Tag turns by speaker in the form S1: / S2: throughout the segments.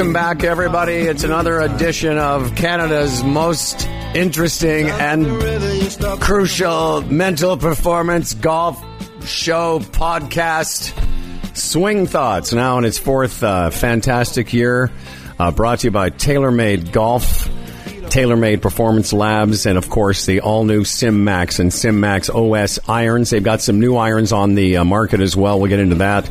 S1: welcome back, everybody. It's another edition of Canada's most interesting and crucial mental performance golf show podcast, Swing Thoughts, now in its fourth uh, fantastic year. Uh, brought to you by TaylorMade Golf. TaylorMade Performance Labs, and of course the all new SimMax and SimMax OS irons. They've got some new irons on the uh, market as well. We'll get into that.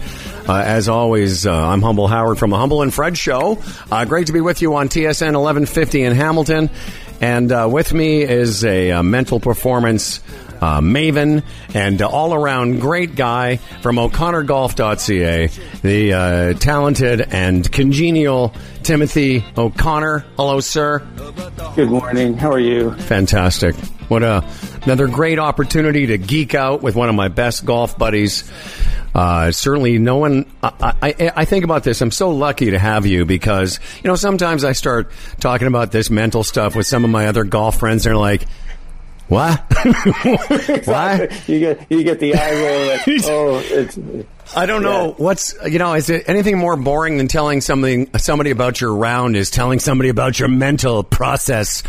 S1: Uh, as always, uh, I'm Humble Howard from the Humble and Fred Show. Uh, great to be with you on TSN 1150 in Hamilton. And uh, with me is a, a mental performance uh, maven and uh, all around great guy from o'connorgolf.ca, the uh, talented and congenial Timothy O'Connor. Hello, sir.
S2: Good morning. How are you?
S1: Fantastic. What a, another great opportunity to geek out with one of my best golf buddies. Uh, certainly, no one. I, I, I, think about this. I'm so lucky to have you because you know sometimes I start talking about this mental stuff with some of my other golf friends. They're like, "What?
S2: Why? You get you get the eye roll. Like, oh, it's.
S1: I don't know yeah. what's you know. Is it anything more boring than telling something somebody about your round? Is telling somebody about your mental process?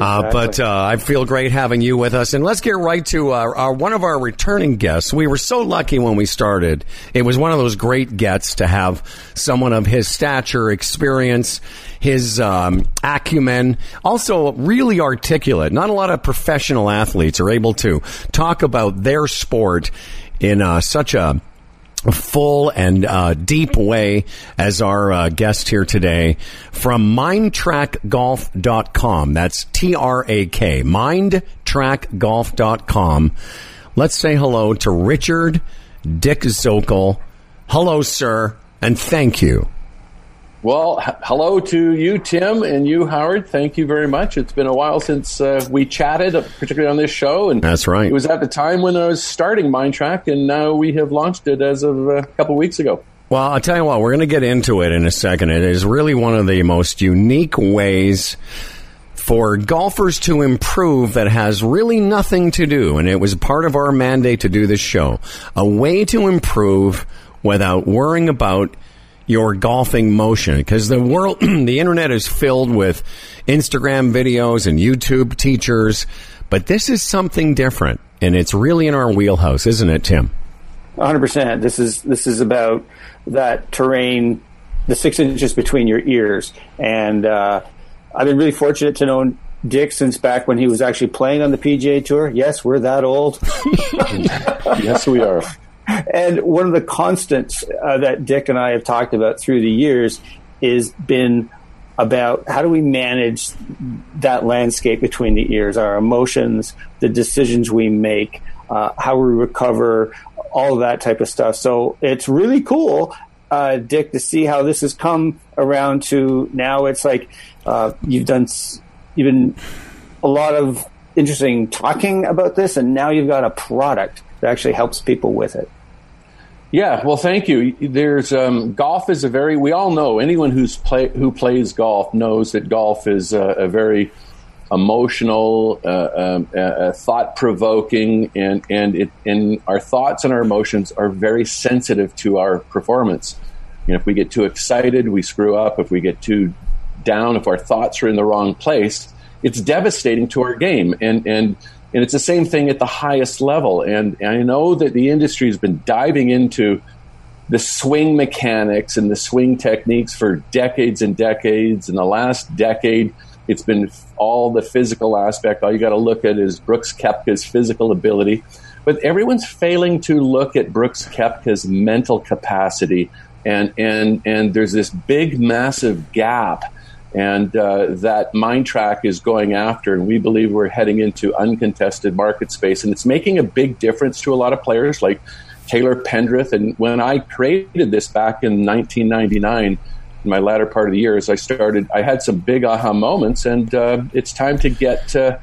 S1: Uh, but uh, I feel great having you with us. And let's get right to our, our, one of our returning guests. We were so lucky when we started. It was one of those great gets to have someone of his stature, experience, his um, acumen, also really articulate. Not a lot of professional athletes are able to talk about their sport in uh, such a full and uh, deep way as our uh, guest here today from mindtrackgolf.com. That's T R A K, mindtrackgolf.com. Let's say hello to Richard Dick Zokol. Hello, sir, and thank you.
S3: Well, h- hello to you, Tim, and you, Howard. Thank you very much. It's been a while since uh, we chatted, uh, particularly on this show. And
S1: that's right.
S3: It was at the time when I was starting Mindtrack, and now we have launched it as of uh, a couple weeks ago.
S1: Well, I'll tell you what, we're going to get into it in a second. It is really one of the most unique ways for golfers to improve that has really nothing to do, and it was part of our mandate to do this show, a way to improve without worrying about your golfing motion because the world, the internet is filled with Instagram videos and YouTube teachers, but this is something different and it's really in our wheelhouse, isn't it, Tim?
S2: 100%. This is, this is about that terrain, the six inches between your ears. And, uh, I've been really fortunate to know Dick since back when he was actually playing on the PGA Tour. Yes, we're that old.
S3: yes, we are.
S2: And one of the constants uh, that Dick and I have talked about through the years is been about how do we manage that landscape between the ears, our emotions, the decisions we make, uh, how we recover, all of that type of stuff. So it's really cool, uh, Dick, to see how this has come around to now. It's like uh, you've done you've been a lot of interesting talking about this, and now you've got a product that actually helps people with it.
S3: Yeah, well, thank you. There's um, golf is a very we all know anyone who's play who plays golf knows that golf is a, a very emotional, uh, um, uh, thought provoking, and and it and our thoughts and our emotions are very sensitive to our performance. You know, if we get too excited, we screw up. If we get too down, if our thoughts are in the wrong place, it's devastating to our game. And and and it's the same thing at the highest level. And, and I know that the industry has been diving into the swing mechanics and the swing techniques for decades and decades. In the last decade, it's been all the physical aspect. All you got to look at is Brooks Koepka's physical ability. But everyone's failing to look at Brooks Koepka's mental capacity. And, and, and there's this big, massive gap and uh, that Mindtrack is going after. And we believe we're heading into uncontested market space, and it's making a big difference to a lot of players like Taylor Pendrith. And when I created this back in 1999, in my latter part of the year, as I started, I had some big aha moments, and uh, it's time to get uh,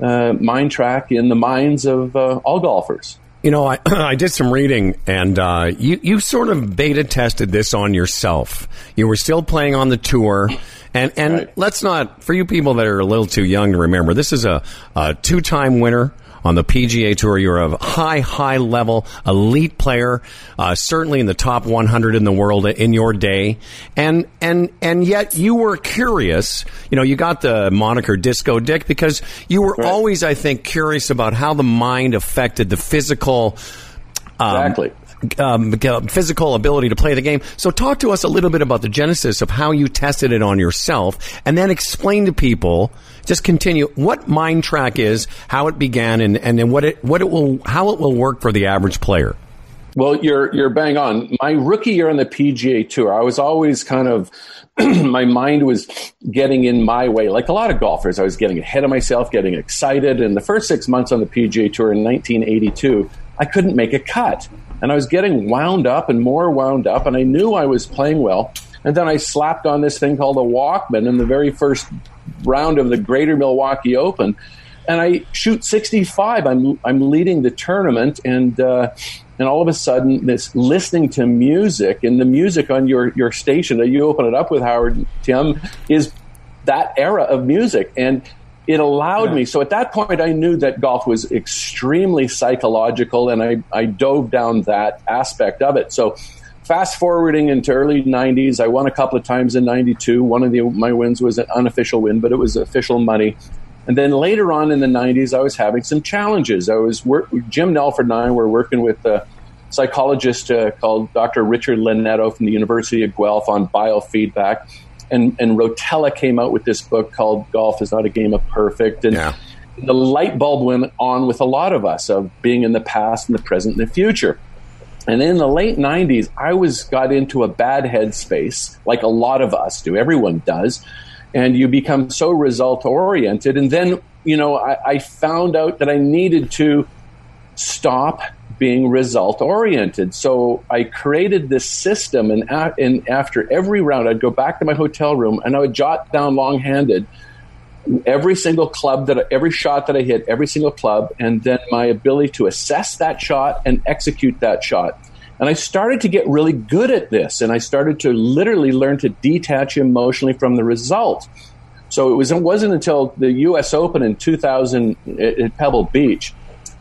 S3: Mindtrack in the minds of uh, all golfers.
S1: You know, I, I did some reading, and uh, you you sort of beta tested this on yourself. You were still playing on the tour. And and right. let's not for you people that are a little too young to remember, this is a, a two time winner on the PGA Tour. You're a high, high level elite player, uh, certainly in the top 100 in the world in your day, and and and yet you were curious. You know, you got the moniker Disco Dick because you were right. always, I think, curious about how the mind affected the physical.
S3: Um, exactly
S1: um, physical ability to play the game. So talk to us a little bit about the genesis of how you tested it on yourself, and then explain to people. Just continue what Mind Track is, how it began, and and then what it what it will how it will work for the average player.
S3: Well, you're you're bang on. My rookie year on the PGA Tour, I was always kind of my mind was getting in my way, like a lot of golfers. I was getting ahead of myself, getting excited. And the first six months on the PGA Tour in 1982, I couldn't make a cut and I was getting wound up and more wound up, and I knew I was playing well. And then I slapped on this thing called a Walkman in the very first round of the Greater Milwaukee Open, and I shoot 65. I'm I'm leading the tournament, and uh, and all of a sudden, this listening to music and the music on your your station that you open it up with Howard Tim is that era of music, and it allowed yeah. me. So at that point, I knew that golf was extremely psychological, and I, I dove down that aspect of it. So fast forwarding into early 90s, I won a couple of times in 92. One of the, my wins was an unofficial win, but it was official money. And then later on in the 90s, I was having some challenges. I was work, Jim Nelford and I were working with a psychologist uh, called Dr. Richard Linetto from the University of Guelph on biofeedback and and Rotella came out with this book called Golf is Not a Game of Perfect, and yeah. the light bulb went on with a lot of us of being in the past and the present and the future. And in the late '90s, I was got into a bad headspace, like a lot of us do. Everyone does, and you become so result oriented. And then, you know, I, I found out that I needed to stop being result oriented. So I created this system, and, a- and after every round, I'd go back to my hotel room and I would jot down long-handed every single club that I, every shot that I hit, every single club, and then my ability to assess that shot and execute that shot. And I started to get really good at this, and I started to literally learn to detach emotionally from the result. So it was it wasn't until the U.S. Open in 2000 at Pebble Beach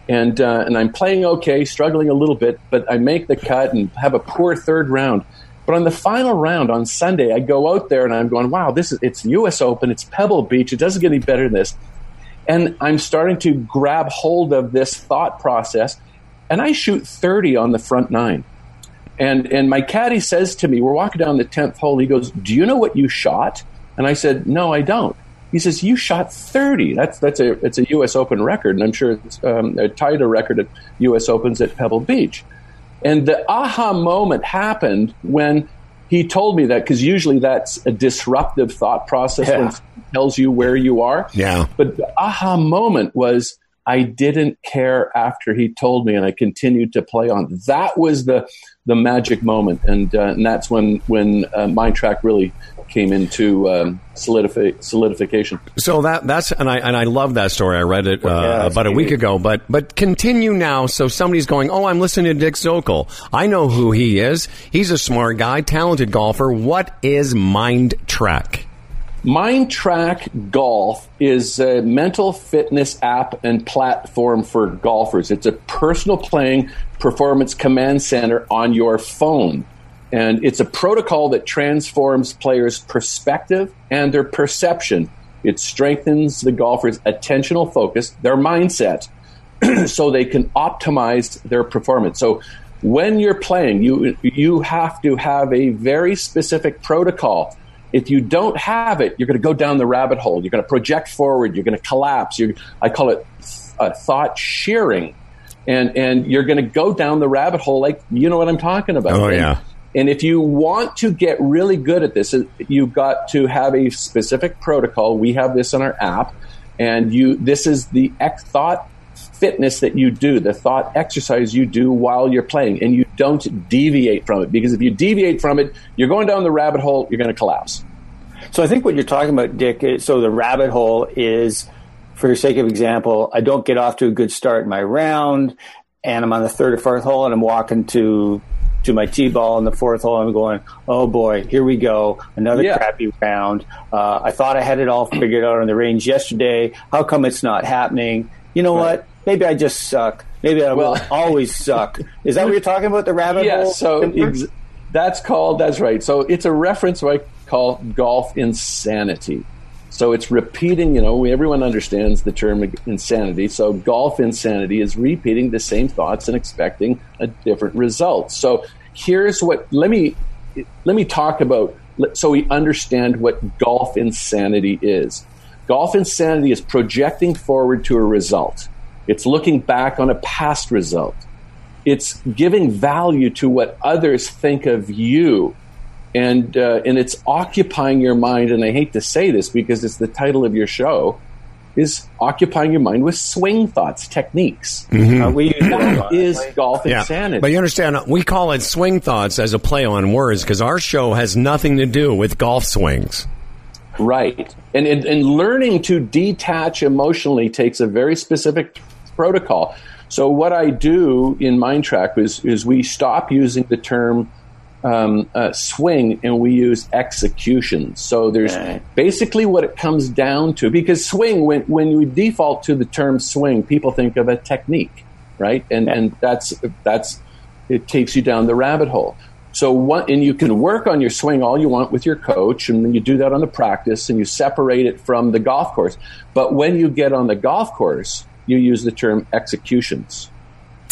S3: and uh, and I'm playing okay, struggling a little bit, but I make the cut and have a poor third round. But on the final round on Sunday, I go out there and I'm going, wow, this is it's U.S. Open, it's Pebble Beach, it doesn't get any better than this. And I'm starting to grab hold of this thought process, and I shoot 30 on the front nine. And and my caddy says to me, we're walking down the 10th hole. He goes, "Do you know what you shot?" And I said, "No, I don't." He says, "You shot 30. That's that's a it's a U.S. Open record, and I'm sure it's um, tied a record at U.S. Opens at Pebble Beach." And the aha moment happened when he told me that because usually that's a disruptive thought process yeah. when tells you where you are.
S1: Yeah.
S3: But the aha moment was I didn't care after he told me, and I continued to play on. That was the the magic moment, and uh, and that's when when uh, Mind Track really came into um, solidify, solidification.
S1: So that that's and I and I love that story. I read it uh, yeah, about a week ago. But but continue now. So somebody's going, oh, I'm listening to Dick Zokol. I know who he is. He's a smart guy, talented golfer. What is Mind Track?
S3: Mind Track Golf is a mental fitness app and platform for golfers. It's a personal playing performance command center on your phone. And it's a protocol that transforms players' perspective and their perception. It strengthens the golfer's attentional focus, their mindset, so they can optimize their performance. So when you're playing, you you have to have a very specific protocol. If you don't have it, you're going to go down the rabbit hole. You're going to project forward. You're going to collapse. You're, I call it uh, thought shearing, and and you're going to go down the rabbit hole like you know what I'm talking about.
S1: Oh yeah.
S3: And if you want to get really good at this, you've got to have a specific protocol. We have this in our app, and you this is the ex- thought fitness that you do, the thought exercise you do while you're playing, and you don't deviate from it. Because if you deviate from it, you're going down the rabbit hole. You're going to collapse.
S2: So I think what you're talking about, Dick. So the rabbit hole is, for the sake of example, I don't get off to a good start in my round, and I'm on the third or fourth hole, and I'm walking to to my tee ball in the fourth hole. And I'm going, oh boy, here we go, another yeah. crappy round. Uh, I thought I had it all figured out on the range yesterday. How come it's not happening? You know right. what? maybe I just suck. Maybe I will always suck. Is that what you're talking about? The rabbit
S3: yeah,
S2: hole?
S3: so ex- that's called, that's right. So it's a reference I call golf insanity. So it's repeating, you know, everyone understands the term insanity. So golf insanity is repeating the same thoughts and expecting a different result. So here's what, let me, let me talk about, so we understand what golf insanity is. Golf insanity is projecting forward to a result. It's looking back on a past result. It's giving value to what others think of you. And, uh, and it's occupying your mind. And I hate to say this because it's the title of your show is occupying your mind with swing thoughts, techniques.
S2: Mm-hmm. Uh, we
S3: that is golf yeah. insanity.
S1: But you understand, we call it swing thoughts as a play on words because our show has nothing to do with golf swings.
S3: Right. And, and, and learning to detach emotionally takes a very specific protocol. So what I do in MindTrack is, is we stop using the term um, uh, swing and we use execution. So there's okay. basically what it comes down to because swing, when, when you default to the term swing, people think of a technique, right? And, and that's, that's, it takes you down the rabbit hole. So what, and you can work on your swing all you want with your coach, and then you do that on the practice, and you separate it from the golf course. But when you get on the golf course, you use the term executions.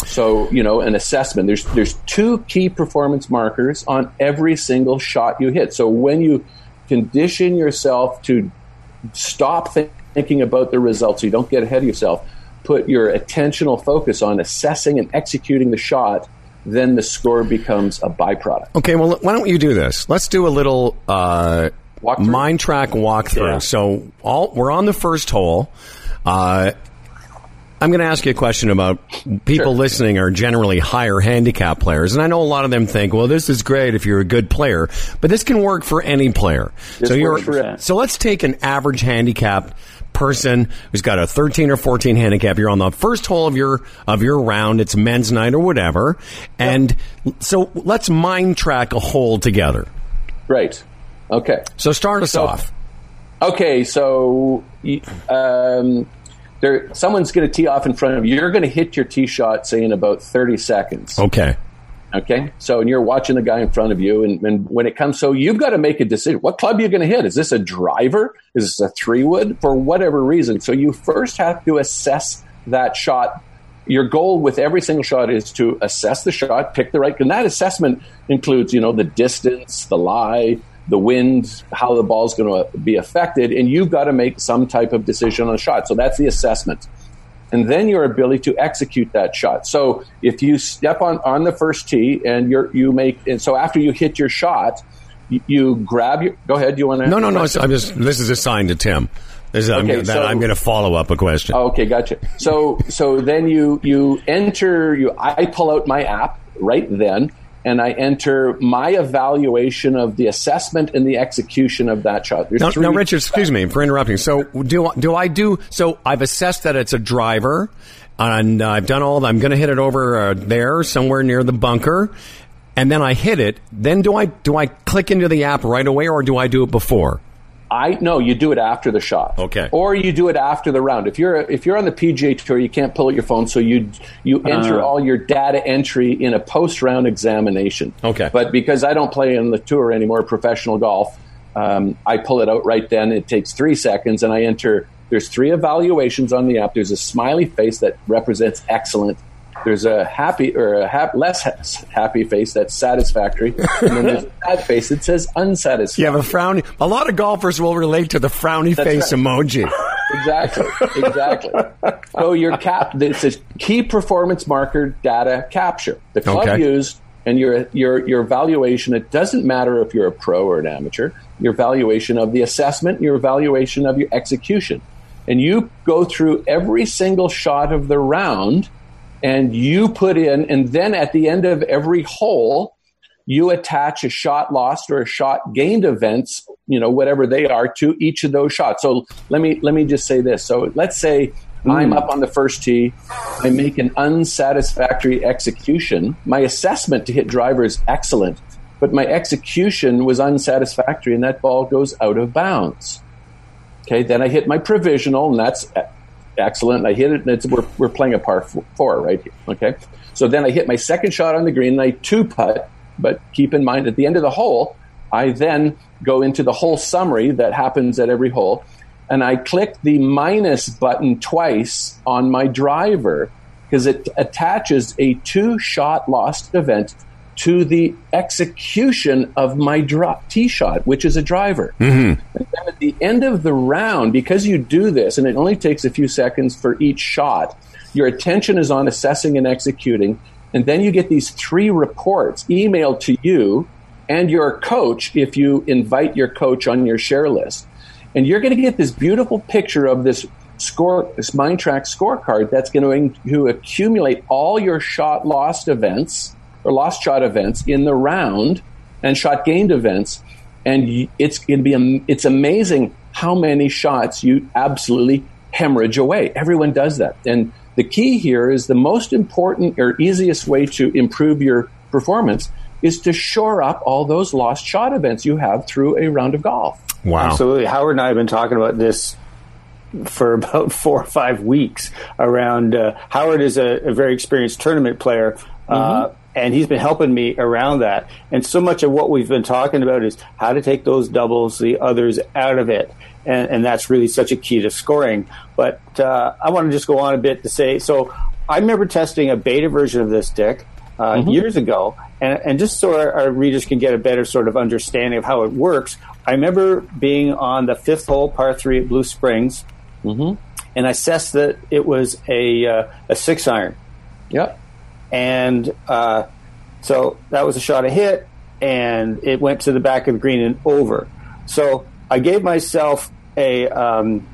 S3: So, you know, an assessment. There's there's two key performance markers on every single shot you hit. So when you condition yourself to stop thinking about the results, so you don't get ahead of yourself, put your attentional focus on assessing and executing the shot, then the score becomes a byproduct.
S1: Okay, well, why don't you do this? Let's do a little uh, MindTrack walkthrough. Yeah. So all we're on the first hole. Uh, I'm going to ask you a question about people sure. listening are generally higher handicap players. And I know a lot of them think, well, this is great if you're a good player, but this can work for any player.
S3: This
S1: so
S3: you're,
S1: so let's take an average handicap person who's got a 13 or 14 handicap. You're on the first hole of your, of your round. It's men's night or whatever. And so let's mind track a hole together.
S3: Right. Okay.
S1: So start us
S3: so,
S1: off.
S3: Okay. So, um, there someone's going to tee off in front of you. You're going to hit your tee shot, say in about 30 seconds.
S1: Okay.
S3: Okay. So, and you're watching the guy in front of you, and, and when it comes, so you've got to make a decision. What club are you going to hit? Is this a driver? Is this a three wood? For whatever reason. So, you first have to assess that shot. Your goal with every single shot is to assess the shot, pick the right, and that assessment includes, you know, the distance, the lie, the wind, how the ball's going to be affected, and you've got to make some type of decision on a shot. So that's the assessment. And then your ability to execute that shot. So if you step on, on the first tee and you're, you make, and so after you hit your shot, you, you grab your, go ahead, you want to?
S1: No, no, no, I'm just, this is a sign to Tim. Is, okay, I'm, so, I'm going to follow up a question.
S3: Oh, okay, gotcha. So, so then you you enter. You I pull out my app right then, and I enter my evaluation of the assessment and the execution of that shot.
S1: Now, now, Richard, excuse me for interrupting. So do do I do? So I've assessed that it's a driver, and I've done all. I'm going to hit it over uh, there somewhere near the bunker, and then I hit it. Then do I do I click into the app right away, or do I do it before?
S3: I no, you do it after the shot.
S1: Okay.
S3: Or you do it after the round. If you're if you're on the PGA tour, you can't pull out your phone, so you you enter uh, all your data entry in a post round examination.
S1: Okay.
S3: But because I don't play on the tour anymore, professional golf, um, I pull it out right then. It takes three seconds, and I enter. There's three evaluations on the app. There's a smiley face that represents excellent. There's a happy or a ha- less happy face that's satisfactory, and then there's a sad face that says unsatisfactory.
S1: You have a frowny. A lot of golfers will relate to the frowny that's face right. emoji.
S3: Exactly, exactly. so your cap, it's a key performance marker data capture. The club okay. used and your your your valuation. It doesn't matter if you're a pro or an amateur. Your evaluation of the assessment, your evaluation of your execution, and you go through every single shot of the round and you put in, and then at the end of every hole, you attach a shot lost or a shot gained events, you know, whatever they are, to each of those shots. So let me let me just say this. So let's say mm. I'm up on the first tee, I make an unsatisfactory execution. My assessment to hit driver is excellent, but my execution was unsatisfactory, and that ball goes out of bounds. Okay, then I hit my provisional, and that's excellent. I hit it, and it's, we're, we're playing a par four right here. Okay. So then I hit my second shot on the green, and I two putt. But keep in mind, at the end of the hole, I then go into the hole summary that happens at every hole, and I click the minus button twice on my driver because it attaches a two shot lost event to the execution of my drop tee shot, which is a driver. Mm-hmm. And then at the end of the round, because you do this, and it only takes a few seconds for each shot, your attention is on assessing and executing. And then you get these three reports emailed to you and your coach if you invite your coach on your share list. And you're going to get this beautiful picture of this score, this Mindtrack scorecard that's going to accumulate all your shot lost events or lost shot events in the round and shot gained events. And it's going to be, it's amazing how many shots you absolutely hemorrhage away. Everyone does that. And the key here is the most important or easiest way to improve your performance is to shore up all those lost shot events you have through a round of golf.
S2: Wow. Absolutely. Howard and I have been talking about this for about four or five weeks around uh, Howard is a, a, very experienced tournament player. Uh, mm-hmm and he's been helping me around that. And so much of what we've been talking about is how to take those doubles, the others out of it, and, and that's really such a key to scoring. But uh, I want to just go on a bit to say so. I remember testing a beta version of this Dick uh, mm-hmm. years ago, and, and just so our, our, readers can get a better sort of understanding of how it works. I remember being on the fifth hole, par three at Blue Springs, mm-hmm. and I assessed that it was a uh, a six iron.
S3: Yep
S2: and uh, so that was a shot a hit, and it went to the back of the green and over. So I gave myself a, um,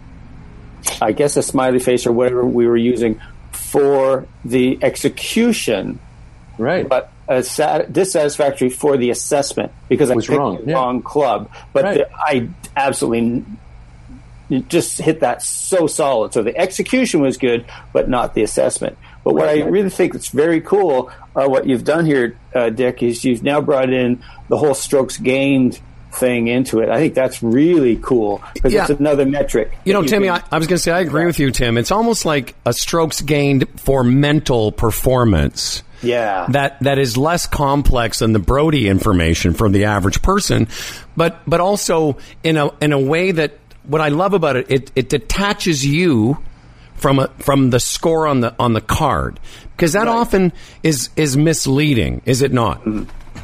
S2: I guess a smiley face or whatever we were using for the execution,
S3: right?
S2: But a sat- dissatisfactory for the assessment because I
S3: was
S2: picked
S3: wrong.
S2: the yeah. wrong club. But right. the, I absolutely just hit that so solid. So the execution was good, but not the assessment. But what I really think that's very cool, uh, what you've done here, uh, Dick, is you've now brought in the whole strokes gained thing into it. I think that's really cool because yeah. it's another metric.
S1: You know, you Timmy, can, I, I, was going to say I agree yeah. with you, Tim. It's almost like a strokes gained for mental performance.
S2: Yeah.
S1: That that is less complex than the Broadie information for the average person, but but also in a in a way that what I love about it, it, it detaches you from a, from the score on the on the card because that right. often is is misleading, is it not?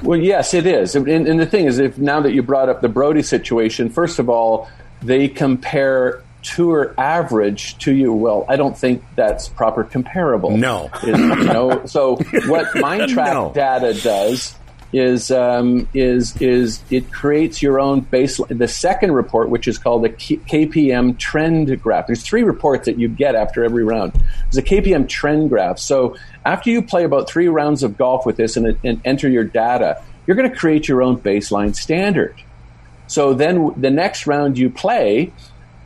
S3: Well, yes, it is. And, and, the thing is, if now that you brought up the Broadie situation, first of all, they compare tour average to you. Well, I don't think that's proper comparable.
S1: No,
S3: is, you know. So what Mindtrack no. data does is um, is is it creates your own baseline. The second report, which is called the KPM trend graph. There's three reports that you get after every round. There's a KPM trend graph. So after you play about three rounds of golf with this and, and enter your data, you're going to create your own baseline standard. So then the next round you play,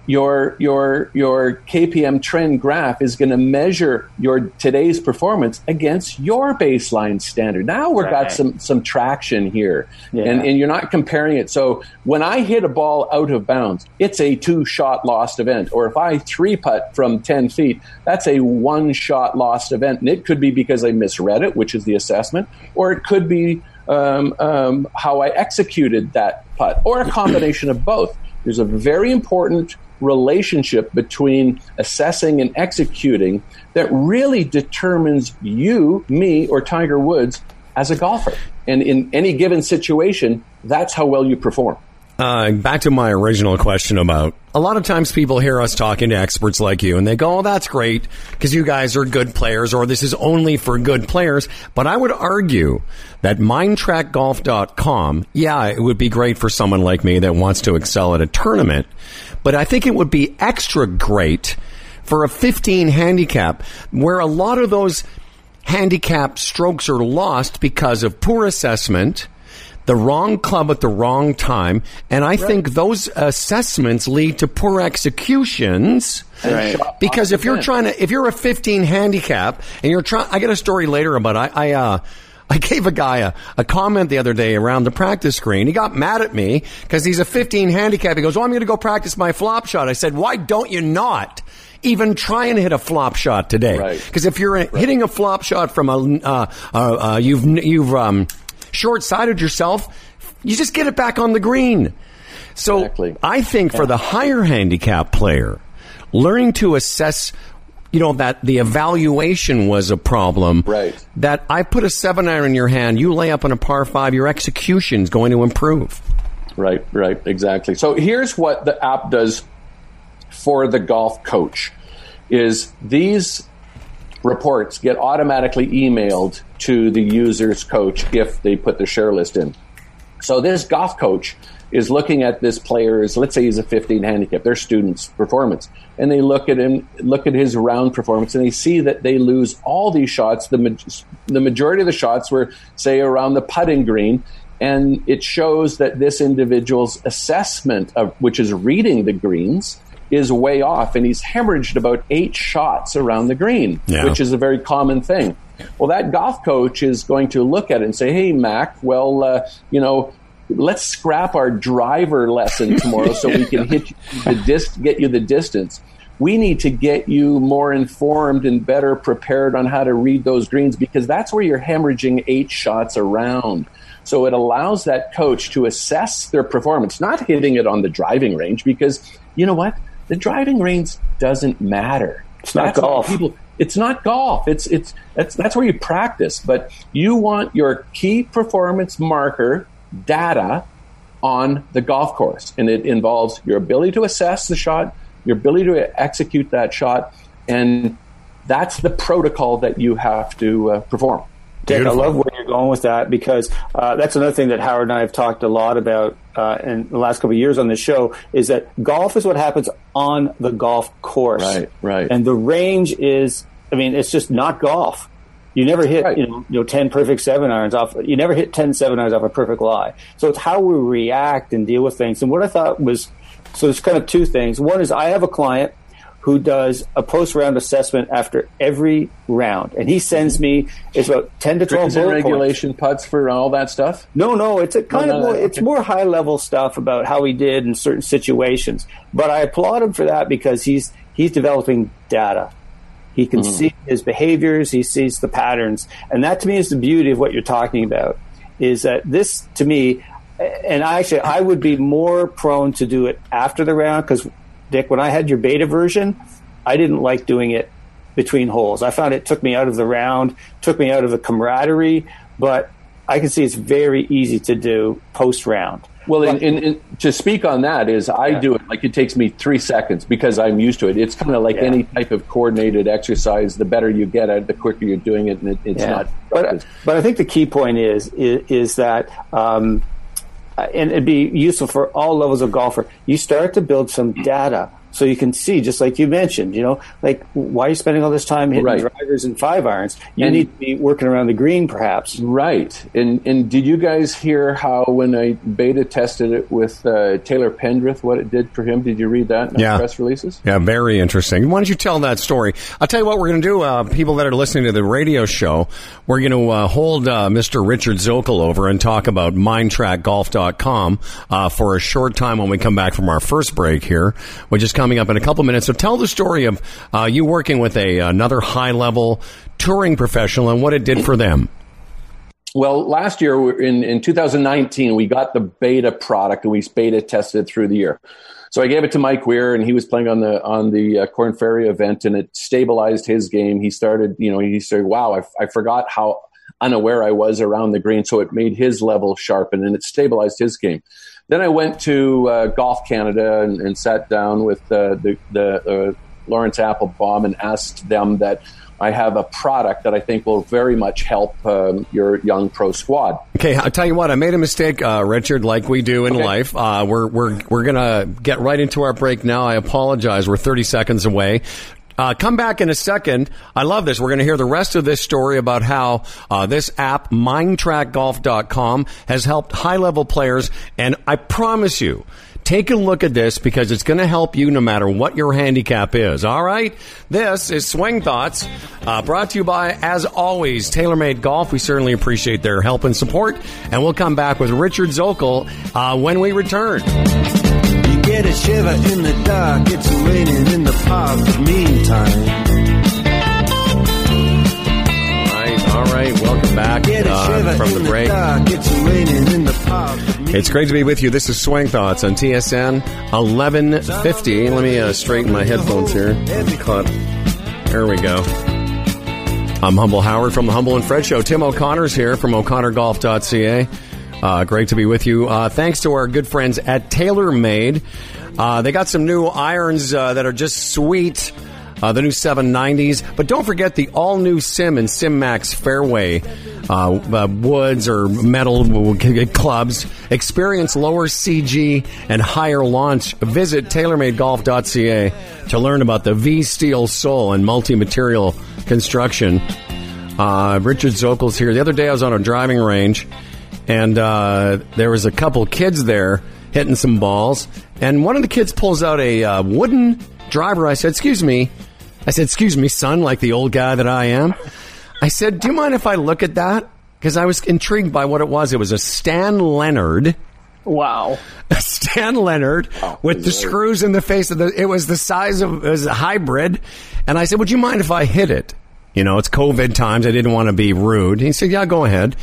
S3: your your your KPM trend graph is going to measure your today's performance against your baseline standard. Now we've right. got some some traction here, yeah. and and you're not comparing it. So when I hit a ball out of bounds, it's a two shot lost event, or if I three putt from ten feet, that's a one shot lost event, and it could be because I misread it, which is the assessment, or it could be um, um, how I executed that putt, or a combination of both. There's a very important relationship between assessing and executing that really determines you, me, or Tiger Woods as a golfer. And in any given situation, that's how well you perform.
S1: Uh, back to my original question about a lot of times people hear us talking to experts like you and they go, Oh, that's great because you guys are good players or this is only for good players. But I would argue that mindtrackgolf.com, yeah, it would be great for someone like me that wants to excel at a tournament. But I think it would be extra great for a 15 handicap where a lot of those handicap strokes are lost because of poor assessment, the wrong club at the wrong time, and I right. think those assessments lead to poor executions. Right. Because if you're trying to, if you're a 15 handicap and you're trying, I get a story later about I, I uh, I gave a guy a, a comment the other day around the practice screen. He got mad at me because he's a 15 handicap. He goes, "Oh, I'm going to go practice my flop shot." I said, "Why don't you not?" Even try and hit a flop shot today, because
S3: Right.
S1: if you're
S3: Right.
S1: hitting a flop shot from a, uh, uh, uh, you've you've um, short-sighted yourself, you just get it back on the green. So
S3: Exactly.
S1: I think for the higher handicap player, learning to assess, you know, that the evaluation was a problem.
S3: Right.
S1: That I put a seven iron in your hand, you lay up on a par five, your execution's going to improve.
S3: Right, right, exactly. So here's what the app does for the golf coach is these reports get automatically emailed to the user's coach if they put the share list in. So this golf coach is looking at this player's, let's say he's a 15 handicap, their student's performance, and they look at him, look at his round performance, and they see that they lose all these shots. The ma- the majority of the shots were, say, around the putting green, and it shows that this individual's assessment of which is reading the greens is way off, and he's hemorrhaged about eight shots around the green,
S1: Yeah.
S3: which is a very common thing. Well, that golf coach is going to look at it and say, "Hey, Mac, well, uh, you know." Let's scrap our driver lesson tomorrow so we can hit the dis- get you the distance. We need to get you more informed and better prepared on how to read those greens because that's where you're hemorrhaging eight shots around. So it allows that coach to assess their performance, not hitting it on the driving range because you know what? The driving range doesn't matter.
S2: It's not
S3: That's
S2: golf.
S3: People, it's not golf. It's it's that's that's where you practice. But you want your key performance marker data on the golf course, and it involves your ability to assess the shot, your ability to execute that shot, and that's the protocol that you have to uh, perform.
S2: Dick. I love where you're going with that because uh, that's another thing that Howard and I have talked a lot about uh, in the last couple of years on this show is that golf is what happens on the golf course.
S3: Right, right.
S2: And the range is, I mean, it's just not golf. You never hit,
S3: Right.
S2: you, know, you know, 10 perfect seven irons off. You never hit 10 seven irons off a perfect lie. So it's how we react and deal with things. And what I thought was, so there's kind of two things. One is I have a client who does a post round assessment after every round, and he sends me it's about 10 to 12
S3: Is it
S2: bullet points.
S3: regulation putts for all that stuff?
S2: No, no, it's a kind
S3: no,
S2: of more, it's more high level stuff about how he did in certain situations. But I applaud him for that because he's he's developing data. He can
S3: Mm-hmm.
S2: see his behaviors, he sees the patterns, and that to me is the beauty of what you're talking about. Is that this to me, and I actually I would be more prone to do it after the round because Dick, when I had your beta version, I didn't like doing it between holes. I found it took me out of the round, took me out of the camaraderie, but I can see it's very easy to do post round.
S3: Well, in, in, in, to speak on that is I
S2: Yeah.
S3: do it like it takes me three seconds because I'm used to it. It's kind of like
S2: Yeah.
S3: any type of coordinated exercise. The better you get at it, the quicker you're doing it, and it, it's not.
S2: But but I think the key point is is, is that. Um, Uh, and it'd be useful for all levels of golfer. You start to build some data so you can see, just like you mentioned, you know, like why are you spending all this time hitting
S3: Right.
S2: drivers and five irons? You
S3: And-
S2: need to be working around the green, perhaps.
S3: Right. And and did you guys hear how when I beta tested it with uh, Taylor Pendrith, what it did for him? Did you read that in
S1: Yeah.
S3: the press releases?
S1: Yeah, very interesting. Why don't you tell that story? I'll tell you what we're going to do. Uh, people that are listening to the radio show, we're going to uh, hold uh, Mr. Richard Zokol over and talk about mindtrackgolf.com uh, for a short time when we come back from our first break here, which is coming up in a couple minutes. So tell the story of uh, you working with a another high level touring professional and what it did for them.
S3: Well, last year in, in 2019, we got the beta product and we beta tested through the year. So I gave it to Mike Weir, and he was playing on the on the uh, Corn Ferry event, and it stabilized his game. He started, you know, he said, "Wow, I, I forgot how unaware I was around the green." So it made his level sharpen, and it stabilized his game. Then I went to uh, Golf Canada and, and sat down with uh, the the uh, Laurence Applebaum and asked them that I have a product that I think will very much help um, your young pro squad.
S1: Okay, I'll tell you what. I made a mistake, uh, Richard, like we do in
S3: Okay.
S1: life. Uh, we're we're we're gonna get right into our break now. I apologize. We're 30 seconds away. Uh, come back in a second. I love this. We're going to hear the rest of this story about how uh, this app, mindtrackgolf.com, has helped high level players. And I promise you, Take a look at this because it's going to help you no matter what your handicap is. All right? This is Swing Thoughts, uh, brought to you by, as always, TaylorMade Golf. We certainly appreciate their help and support. And we'll come back with Richard Zokol uh, when we return.
S4: Get a shiver in the dark, it's raining in the park, but meantime.
S1: All right, welcome back uh, from the break. It's great to be with you. This is Swing Thoughts on TSN 1150. Let me uh, straighten my headphones here. Caught. There we go. I'm Humble Howard from the Humble and Fred Show. Tim O'Connor's here from o'connorgolf.ca. Uh, great to be with you. Uh, thanks to our good friends at TaylorMade. Uh, they got some new irons uh, that are just sweet uh, the new 790s. But don't forget the all new Sim and Sim Max Fairway uh, woods or metal clubs. Experience lower CG and higher launch. Visit TaylorMadeGolf.ca to learn about the V Steel Sole and multi material construction. Uh, Richard Zokol's here. The other day I was on a driving range and uh, there was a couple kids there hitting some balls. And one of the kids pulls out a uh, wooden driver. I said, Excuse me, I said, Excuse me, son, like the old guy that I am. I said, Do you mind if I look at that? Because I was intrigued by what it was. It was a Stan Leonard.
S2: Wow.
S1: Stan Leonard oh, with the screws in the face of the, it was the size of, it was a hybrid. And I said, Would you mind if I hit it? You know, it's COVID times. I didn't want to be rude. He said, Yeah, go ahead.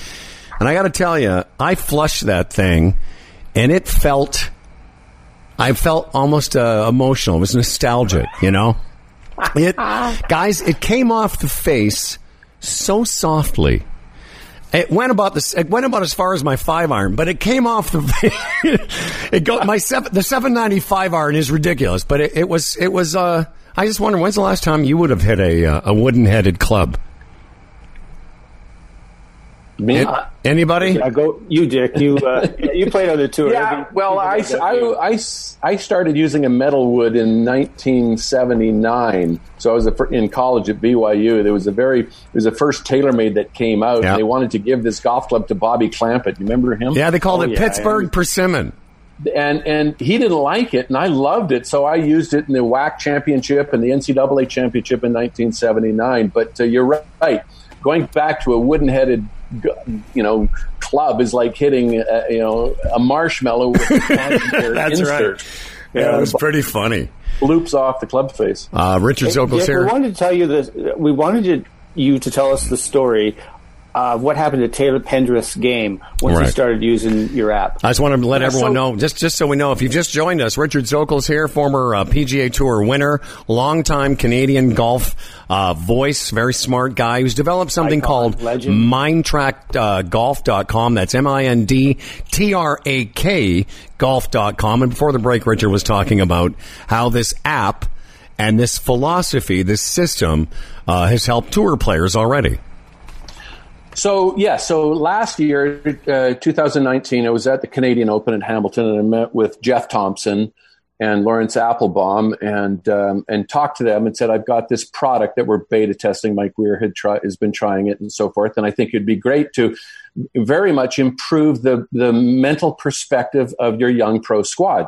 S1: And I got to tell you, I flushed that thing and it felt, I felt almost uh, emotional. It was nostalgic, you know? It, guys, it came off the face so softly. It went about this. It went about as far as my five iron, but it came off the. it go my seven. The seven ninety five iron is ridiculous, but it, it was. It was. Uh, I just wonder when's the last time you would have hit a uh, a wooden headed club.
S3: Me?
S1: It, anybody?
S2: Yeah, go you, Dick. You uh, you played on the tour.
S3: Yeah. Well, I, I, I, I started using a metal wood in 1979. So I was a, in college at BYU. There was a very it was the first TaylorMade that came out. And they wanted to give this golf club to Bobby Clampett. You remember him?
S1: Yeah, they called oh, it yeah, Pittsburgh Persimmon
S3: and and he didn't like it, and I loved it, so I used it in the WAC championship and the NCAA championship in 1979. But uh, you're right, going back to a wooden-headed you know, club is like hitting, a, you know, a marshmallow with
S1: That's
S3: insert.
S1: right. Yeah, it was pretty funny.
S3: Loops off the club face.
S1: Uh, Richard Zokol's
S2: here.
S1: We
S2: wanted to tell you this. We wanted you to tell us the story uh, what happened to Taylor Pendrith's game once right. you started using your app.
S1: I just want to let yeah, everyone so, know, just just so we know, if you've just joined us, Richard Zokol's here, former uh, PGA Tour winner, longtime Canadian golf uh, voice, very smart guy who's developed something called legend. MindTrackGolf.com. That's M-I-N-D-T-R-A-K golf.com. And before the break, Richard was talking about how this app and this philosophy, this system, uh, has helped tour players already.
S3: So yeah, so last year, uh, 2019, I was at the Canadian Open in Hamilton, and I met with Jeff Thompson and Laurence Applebaum, and um, and talked to them and said, I've got this product that we're beta testing. Mike Weir had try, has been trying it and so forth, and I think it'd be great to very much improve the the mental perspective of your young pro squad.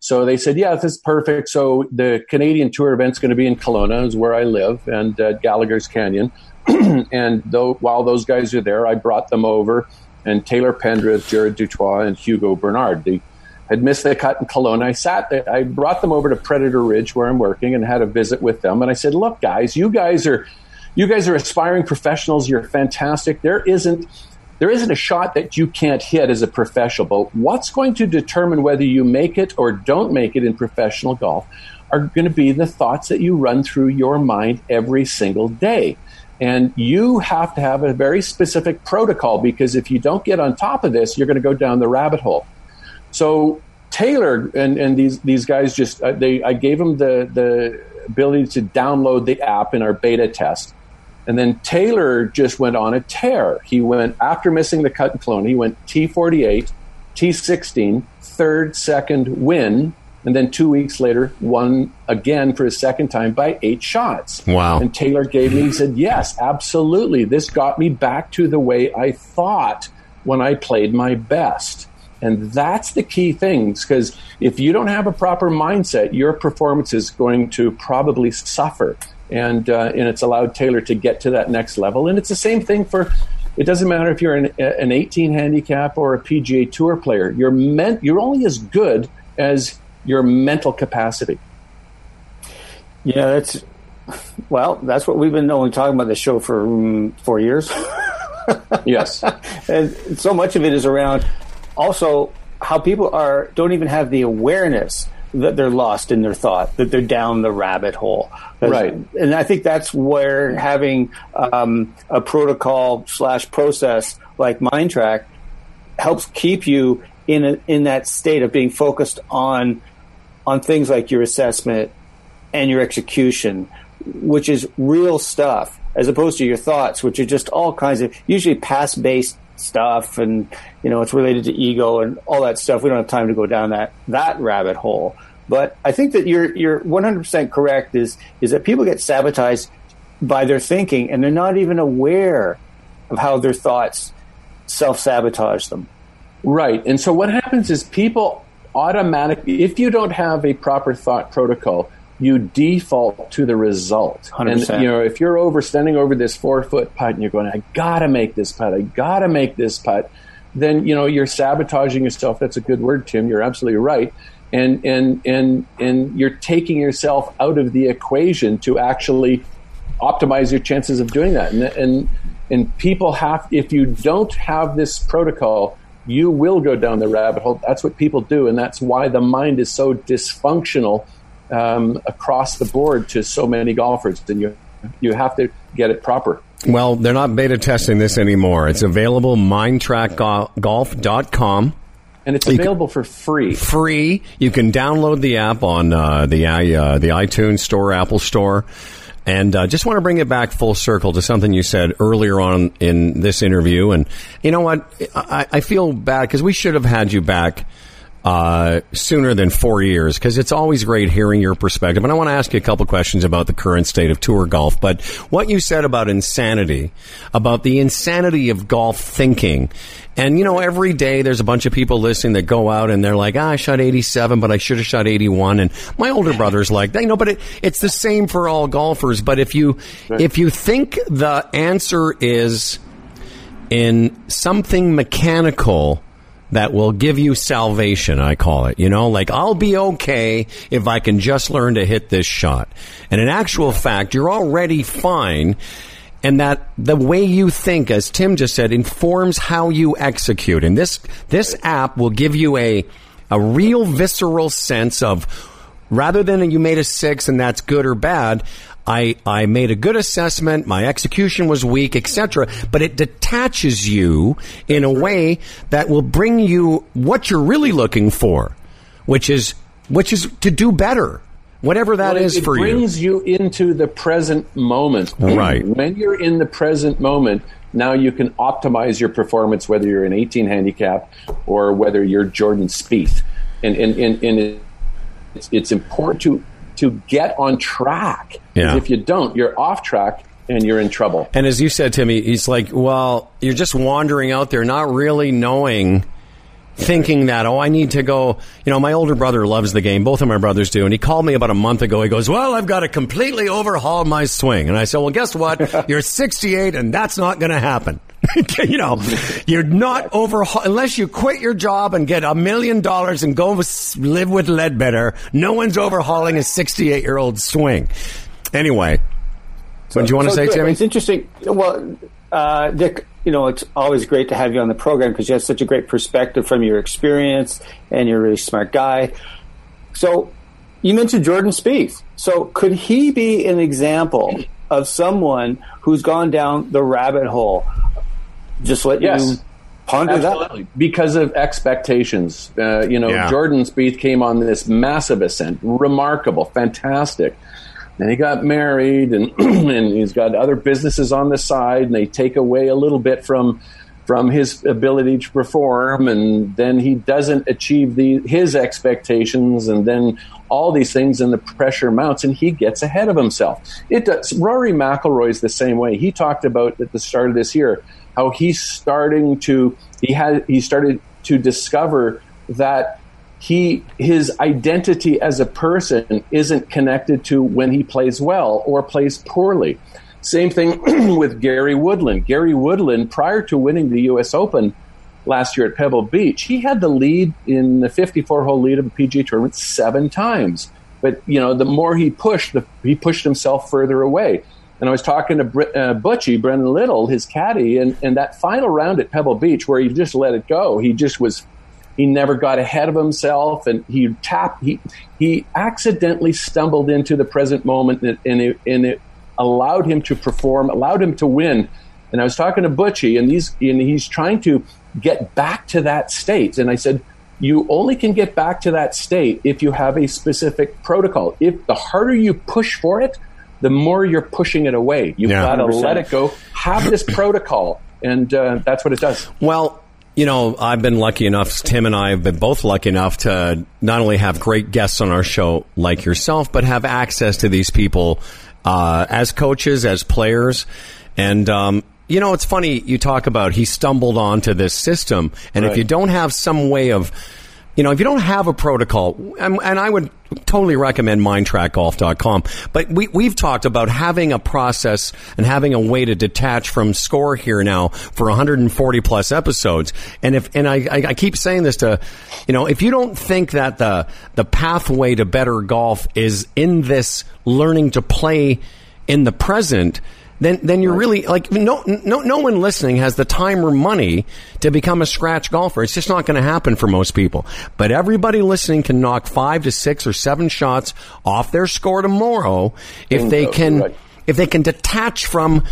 S3: So they said, yeah, this is perfect. So the Canadian Tour event's going to be in Kelowna, is where I live, and uh, Gallagher's Canyon. and though, while those guys are there, I brought them over, and Taylor Pendrith, Jared du Toit, and Hugo Bernard. They had missed the cut in Kelowna. I sat there, I brought them over to Predator Ridge where I'm working and had a visit with them. And I said, look, guys, you guys are you guys are aspiring professionals. You're fantastic. There isn't there isn't a shot that you can't hit as a professional. But what's going to determine whether you make it or don't make it in professional golf are going to be the thoughts that you run through your mind every single day. And you have to have a very specific protocol because if you don't get on top of this, you're going to go down the rabbit hole. So Taylor and, and these these guys just uh, they I gave them the the ability to download the app in our beta test. And then Taylor just went on a tear. He went after missing the cut and Kelowna. He went T48, T16, third, second win, and then two weeks later, won again for a second time by eight shots.
S1: Wow.
S3: And Taylor gave me, he said, Yes, absolutely. This got me back to the way I thought when I played my best. And that's the key things because if you don't have a proper mindset, your performance is going to probably suffer. And, uh, and it's allowed Taylor to get to that next level. And it's the same thing for it doesn't matter if you're an, an 18 handicap or a PGA Tour player. You're meant. You're only as good as your mental capacity.
S2: Yeah, that's well, that's what we've been only talking about the show for um, four years.
S3: yes,
S2: and so much of it is around also how people are don't even have the awareness that they're lost in their thought, that they're down the rabbit hole.
S3: Right.
S2: And I think that's where having um, a protocol slash process like MindTrack helps keep you in a, in that state of being focused on on things like your assessment and your execution, which is real stuff, as opposed to your thoughts, which are just all kinds of usually past based stuff and you know it's related to ego and all that stuff. We don't have time to go down that that rabbit hole. But i think that you're you're 100% correct is is that people get sabotaged by their thinking and they're not even aware of how their thoughts self-sabotage them.
S3: Right. And so what happens is people automatically if you don't have a proper thought protocol you default to the result.
S2: 100%.
S3: And you know, if you're over standing over this four foot putt and you're going, I gotta make this putt, I gotta make this putt, then you know you're sabotaging yourself. That's a good word, Tim. You're absolutely right. And and and and you're taking yourself out of the equation to actually optimize your chances of doing that. And and and people have if you don't have this protocol, you will go down the rabbit hole. That's what people do, and that's why the mind is so dysfunctional um, across the board to so many golfers. And you you have to get it proper.
S1: Well, they're not beta testing this anymore. It's available mindtrackgolf.com.
S3: And it's available for free.
S1: Free. You can download the app on uh, the uh, the iTunes Store, Apple Store. And uh, just want to bring it back full circle to something you said earlier on in this interview. And you know what? I, I feel bad because we should have had you back uh, sooner than four years because it's always great hearing your perspective. And I want to ask you a couple questions about the current state of tour golf. But what you said about insanity, about the insanity of golf thinking. And, you know, every day there's a bunch of people listening that go out and they're like, ah, I shot 87, but I should have shot 81. And my older brother's like, you know, but it, it's the same for all golfers. But if you, right. if you think the answer is in something mechanical, that will give you salvation, I call it. You know, like I'll be okay if I can just learn to hit this shot. And in actual fact, you're already fine. And that the way you think, as Tim just said, informs how you execute. And this, this app will give you a, a real visceral sense of rather than you made a six and that's good or bad, I, I made a good assessment, my execution was weak, etc. But it detaches you in a way that will bring you what you're really looking for, which is which is to do better. Whatever that
S3: well,
S1: is for
S3: you. It brings you into the present moment.
S1: Right.
S3: When you're in the present moment, now you can optimize your performance whether you're an 18 handicap or whether you're Jordan Spieth. And, and, and, and it's, it's important to to get on track.
S1: Yeah.
S3: If you don't, you're off track and you're in trouble.
S1: And as you said, Timmy, he's like, well, you're just wandering out there, not really knowing thinking that, oh, I need to go. You know, my older brother loves the game. Both of my brothers do. And he called me about a month ago. He goes, well, I've got to completely overhaul my swing. And I said, well, guess what? You're 68 and that's not going to happen. you know, you're not overhaul unless you quit your job and get a million dollars and go live with Leadbetter. No one's overhauling a 68 year old swing. Anyway, so, what do you want to say,
S2: good.
S1: Timmy?
S2: It's interesting. Well, uh, Dick, you know, it's always great to have you on the program because you have such a great perspective from your experience and you're a really smart guy. So, you mentioned Jordan Spieth. So, could he be an example of someone who's gone down the rabbit hole? Just let yes. you ponder Absolutely.
S3: that because of expectations. Uh, you know, yeah. Jordan Spieth came on this massive ascent, remarkable, fantastic and he got married and and he's got other businesses on the side and they take away a little bit from from his ability to perform and then he doesn't achieve the his expectations and then all these things and the pressure mounts and he gets ahead of himself it does Rory McIlroy's the same way he talked about at the start of this year how he's starting to he had he started to discover that he his identity as a person isn't connected to when he plays well or plays poorly. Same thing with Gary Woodland. Gary Woodland, prior to winning the U.S. Open last year at Pebble Beach, he had the lead in the 54 hole lead of the PGA tournament seven times. But you know, the more he pushed, the, he pushed himself further away. And I was talking to Br- uh, Butchie, Brennan Little, his caddy, and, and that final round at Pebble Beach where he just let it go. He just was he never got ahead of himself, and he tapped. He he accidentally stumbled into the present moment, and and it, and it allowed him to perform, allowed him to win. And I was talking to Butchie, and he's and he's trying to get back to that state. And I said, you only can get back to that state if you have a specific protocol. If the harder you push for it, the more you're pushing it away. You've
S1: Yeah.
S3: got to let it go. Have this protocol, and uh, that's what it does.
S1: Well, you know, I've been lucky enough, Tim and I have been both lucky enough to not only have great guests on our show like yourself, but have access to these people uh, as coaches, as players. And, um, you know, it's funny, you talk about he stumbled onto this system. And if you don't have some way of, you know, if you don't have a protocol, and, I would totally recommend mindtrackgolf.com, but we, we've talked about having a process and having a way to detach from score here now for 140 plus episodes. And if, and I, I, I keep saying this to, you know, if you don't think that the, the pathway to better golf is in this learning to play in the present, then then you're really like no no no one listening has the time or money to become a scratch golfer. It's just not going to happen for most people. But everybody listening can knock five to six or seven shots off their score tomorrow if they can.
S3: right.
S1: If they can detach from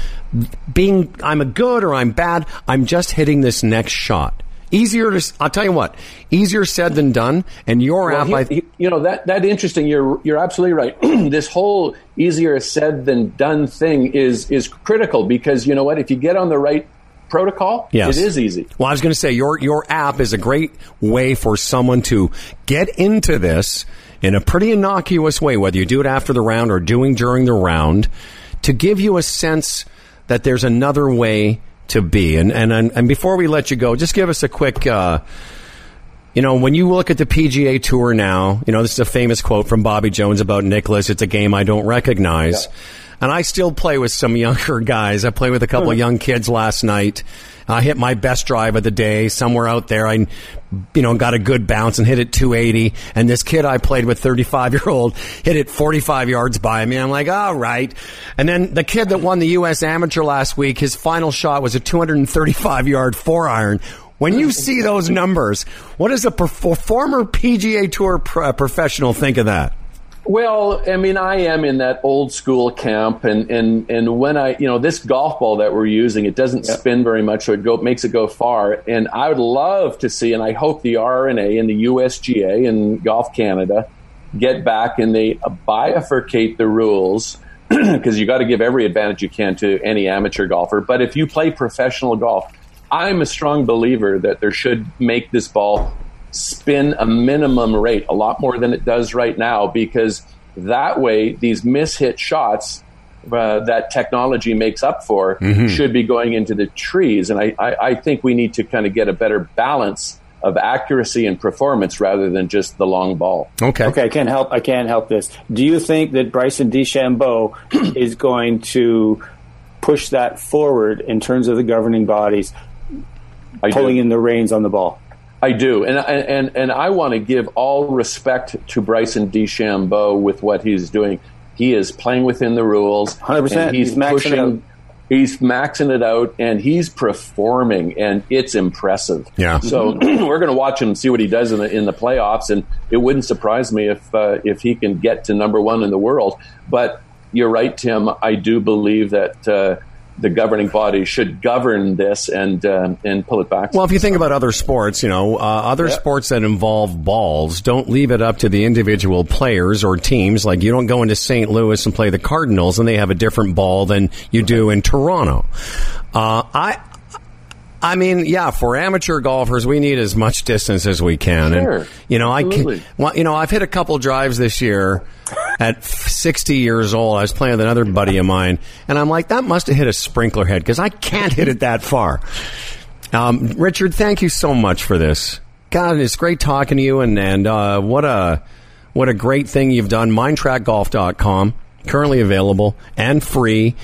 S1: being, I'm a good or I'm bad, I'm just hitting this next shot. Easier to, I'll tell you what, easier said than done. And your
S3: Well,
S1: app,
S3: he-
S1: I,
S3: he- you know that that interesting. You're you're absolutely right. this whole easier said than done thing is is critical because you know what? If you get on the right protocol,
S1: Yes.
S3: it is easy.
S1: Well, I was going to say your your app is a great way for someone to get into this in a pretty innocuous way, whether you do it after the round or doing during the round, to give you a sense that there's another way to be. And and and, before we let you go, just give us a quick. Uh, you know, when you look at the PGA Tour now, you know, this is a famous quote from Bobby Jones about Nicklaus. It's a game I don't recognize. And I still play with some younger guys. I played with a couple of young kids last night. I hit my best drive of the day somewhere out there. I, you know, got a good bounce and hit it 280. And this kid I played with, 35 year old, hit it 45 yards by me. I'm like, all right. And then the kid that won the U.S. Amateur last week, his final shot was a 235 yard four iron. When you see those numbers, what does a perf- former PGA Tour pro- professional think of that?
S3: Well, I mean, I am in that old school camp, and and and when I, you know, this golf ball that we're using, it doesn't spin very much, so it go makes it go far. And I would love to see, and I hope the R&A and the USGA and Golf Canada get back and they bifurcate the rules because you got to give every advantage you can to any amateur golfer. But if you play professional golf, I'm a strong believer that there should make this ball spin a minimum rate, a lot more than it does right now, because that way these mishit shots uh, that technology makes up for should be going into the trees. And I, I, I think we need to kind of get a better balance of accuracy and performance rather than just the long ball.
S1: Okay.
S2: Okay, I can't help. I can't help this. Do you think that Bryson DeChambeau is going to push that forward in terms of the governing bodies
S3: I
S2: pulling
S3: do.
S2: in the reins on the ball?
S3: I do, and and and I want to give all respect to Bryson DeChambeau with what he's doing. He is playing within the rules.
S2: 100%.
S3: He's,
S2: He's
S3: pushing.
S2: out.
S3: He's maxing it out, and he's performing, and it's impressive.
S1: Yeah.
S3: So we're going to watch him see what he does in the in the playoffs, and it wouldn't surprise me if uh, if he can get to number one in the world. But you're right, Tim. I do believe that uh, the governing body should govern this and uh, and pull it back.
S1: Well, if you think about other sports, you know, uh, other sports that involve balls don't leave it up to the individual players or teams. Like you don't go into St. Louis and play the Cardinals, and they have a different ball than you do in Toronto. Uh, I. I mean, yeah, for amateur golfers, we need as much distance as we can.
S3: Sure.
S1: And, you know, I can, well, you know, I've hit a couple drives this year at 60 years old. I was playing with another buddy of mine, and I'm like, that must have hit a sprinkler head because I can't hit it that far. Um, Richard, thank you so much for this. God, it's great talking to you, and and uh, what a what a great thing you've done. Mindtrackgolf.com, currently available and free,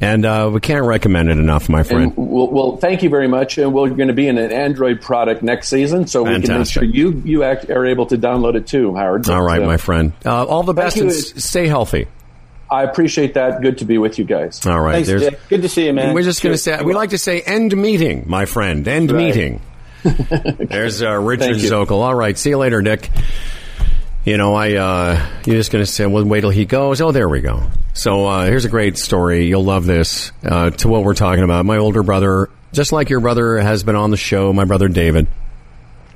S1: and uh, we can't recommend it enough, my friend.
S3: And well, well, thank you very much. And we're going to be in an Android product next season, so we can make sure you you act, are able to download it too, Howard.
S1: All right,
S3: So,
S1: my friend. Uh, all the best,
S3: you.
S1: and s- stay healthy.
S3: I appreciate that. Good to be with you guys.
S1: All right,
S2: Thanks. Dick. Good to see you, man.
S1: We're just going to say we like to say end meeting, my friend. End
S2: Right.
S1: meeting. There's uh, Richard
S3: Thank.
S1: Zokol. All right, see you later, Dick. You know, I uh, you're just going to say, well, wait till he goes. Oh, there we go. So uh, here's a great story. You'll love this. Uh, to what we're talking about, my older brother, just like your brother, has been on the show. My brother David,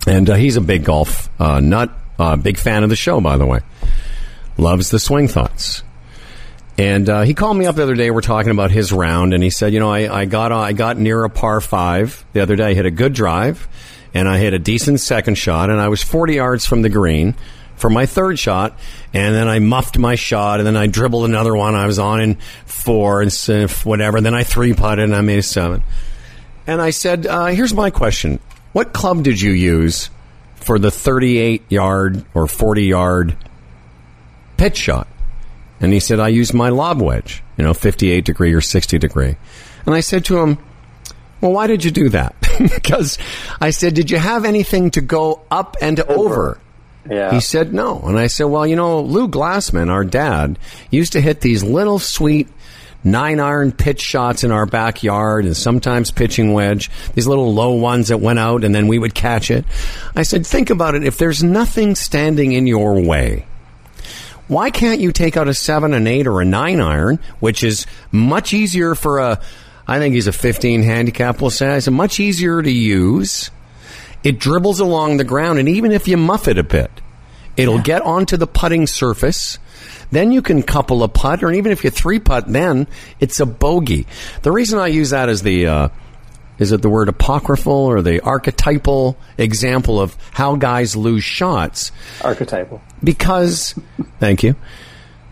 S1: and uh, he's a big golf uh, nut. Uh, big fan of the show, by the way. Loves the swing thoughts. And he called me up the other day. We're talking about his round, and he said, "You know, I, I got I got near a par five the other day. I hit a good drive, and I hit a decent second shot, and I was 40 yards from the green for my third shot, and then I muffed my shot, and then I dribbled another one. I was on in four and whatever. Then I three putted, and I made a seven. And I said, uh, "Here's my question: What club did you use for the 38 yard or 40 yard pitch shot?" And he said, I used my lob wedge, you know, 58 degree or 60 degree. And I said to him, Well, why did you do that? because I said, Did you have anything to go up and over? He said, No. And I said, Well, you know, Lou Glassman, our dad, used to hit these little sweet nine iron pitch shots in our backyard and sometimes pitching wedge, these little low ones that went out and then we would catch it. I said, Think about it. If there's nothing standing in your way, why can't you take out a seven, an eight, or a nine iron, which is much easier for a, I think he's a 15 handicap, we'll say. It's much easier to use. It dribbles along the ground, and even if you muff it a bit, it'll get onto the putting surface. Then you can couple a putt, or even if you three putt, then it's a bogey. The reason I use that as the, uh, is it the word apocryphal or the archetypal example of how guys lose shots?
S2: Archetypal.
S1: because thank you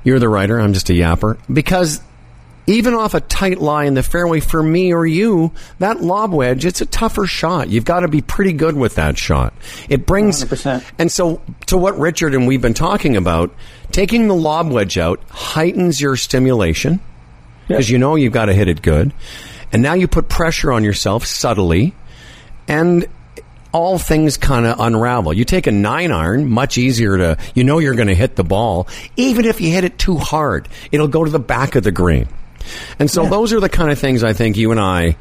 S1: you're the writer i'm just a yapper because even off a tight lie in the fairway for me or you that lob wedge it's a tougher shot you've got to be pretty good with that shot it brings
S2: 100%.
S1: and so to what richard and we've been talking about taking the lob wedge out heightens your stimulation because you know you've got to hit it good and now you put pressure on yourself subtly and all things kind of unravel. You take a nine iron, much easier to, you know, you're going to hit the ball. Even if you hit it too hard, it'll go to the back of the green. And so those are the kind of things I think you and I,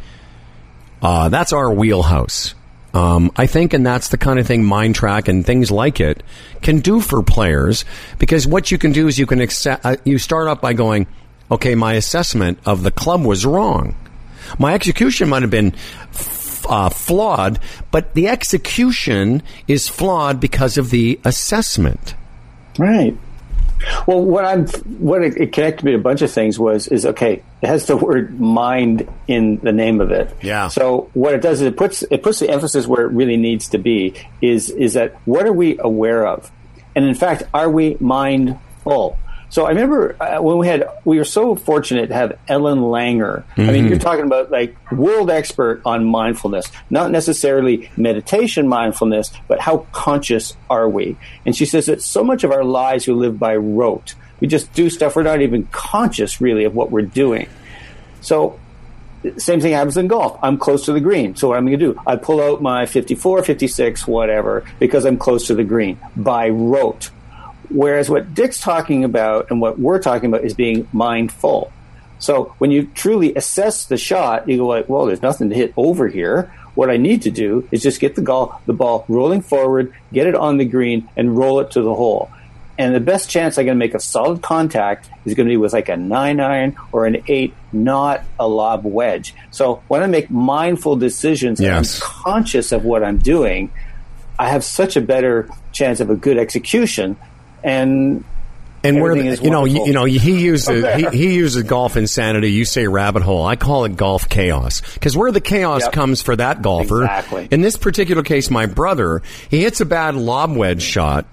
S1: uh, that's our wheelhouse. Um, I think, and that's the kind of thing Mind Track and things like it can do for players because what you can do is you can accept, uh, you start up by going, okay, my assessment of the club was wrong. My execution might have been f- uh, flawed, but the execution is flawed because of the assessment.
S2: Right. Well, what I'm, what it, it connected me to a bunch of things was, is okay. It has the word mind in the name of it.
S1: Yeah.
S2: So what it does is it puts it puts the emphasis where it really needs to be. Is is that what are we aware of, and in fact, are we mindful? So I remember uh, when we had we were so fortunate to have Ellen Langer. I mean, you're talking about like world expert on mindfulness, not necessarily meditation mindfulness, but how conscious are we? And she says that so much of our lives we live by rote. We just do stuff we're not even conscious really of what we're doing. So same thing happens in golf. I'm close to the green. So what I'm going to do, I pull out my 54, 56, whatever, because I'm close to the green by rote. Whereas what Dick's talking about and what we're talking about is being mindful. So when you truly assess the shot, you go like, well, there's nothing to hit over here. What I need to do is just get the ball, the ball rolling forward, get it on the green, and roll it to the hole. And the best chance I'm going to make a solid contact is going to be with like a nine iron or an eight, not a lob wedge. So when I make mindful decisions, and
S1: Yes.
S2: I'm conscious of what I'm doing. I have such a better chance of a good execution. And
S1: And where the, you know, you, you know, he uses he, he uses golf insanity. You say rabbit hole. I call it golf chaos because where the chaos
S2: Yep.
S1: comes for that golfer.
S2: Exactly.
S1: In this particular case, my brother, he hits a bad lob wedge shot.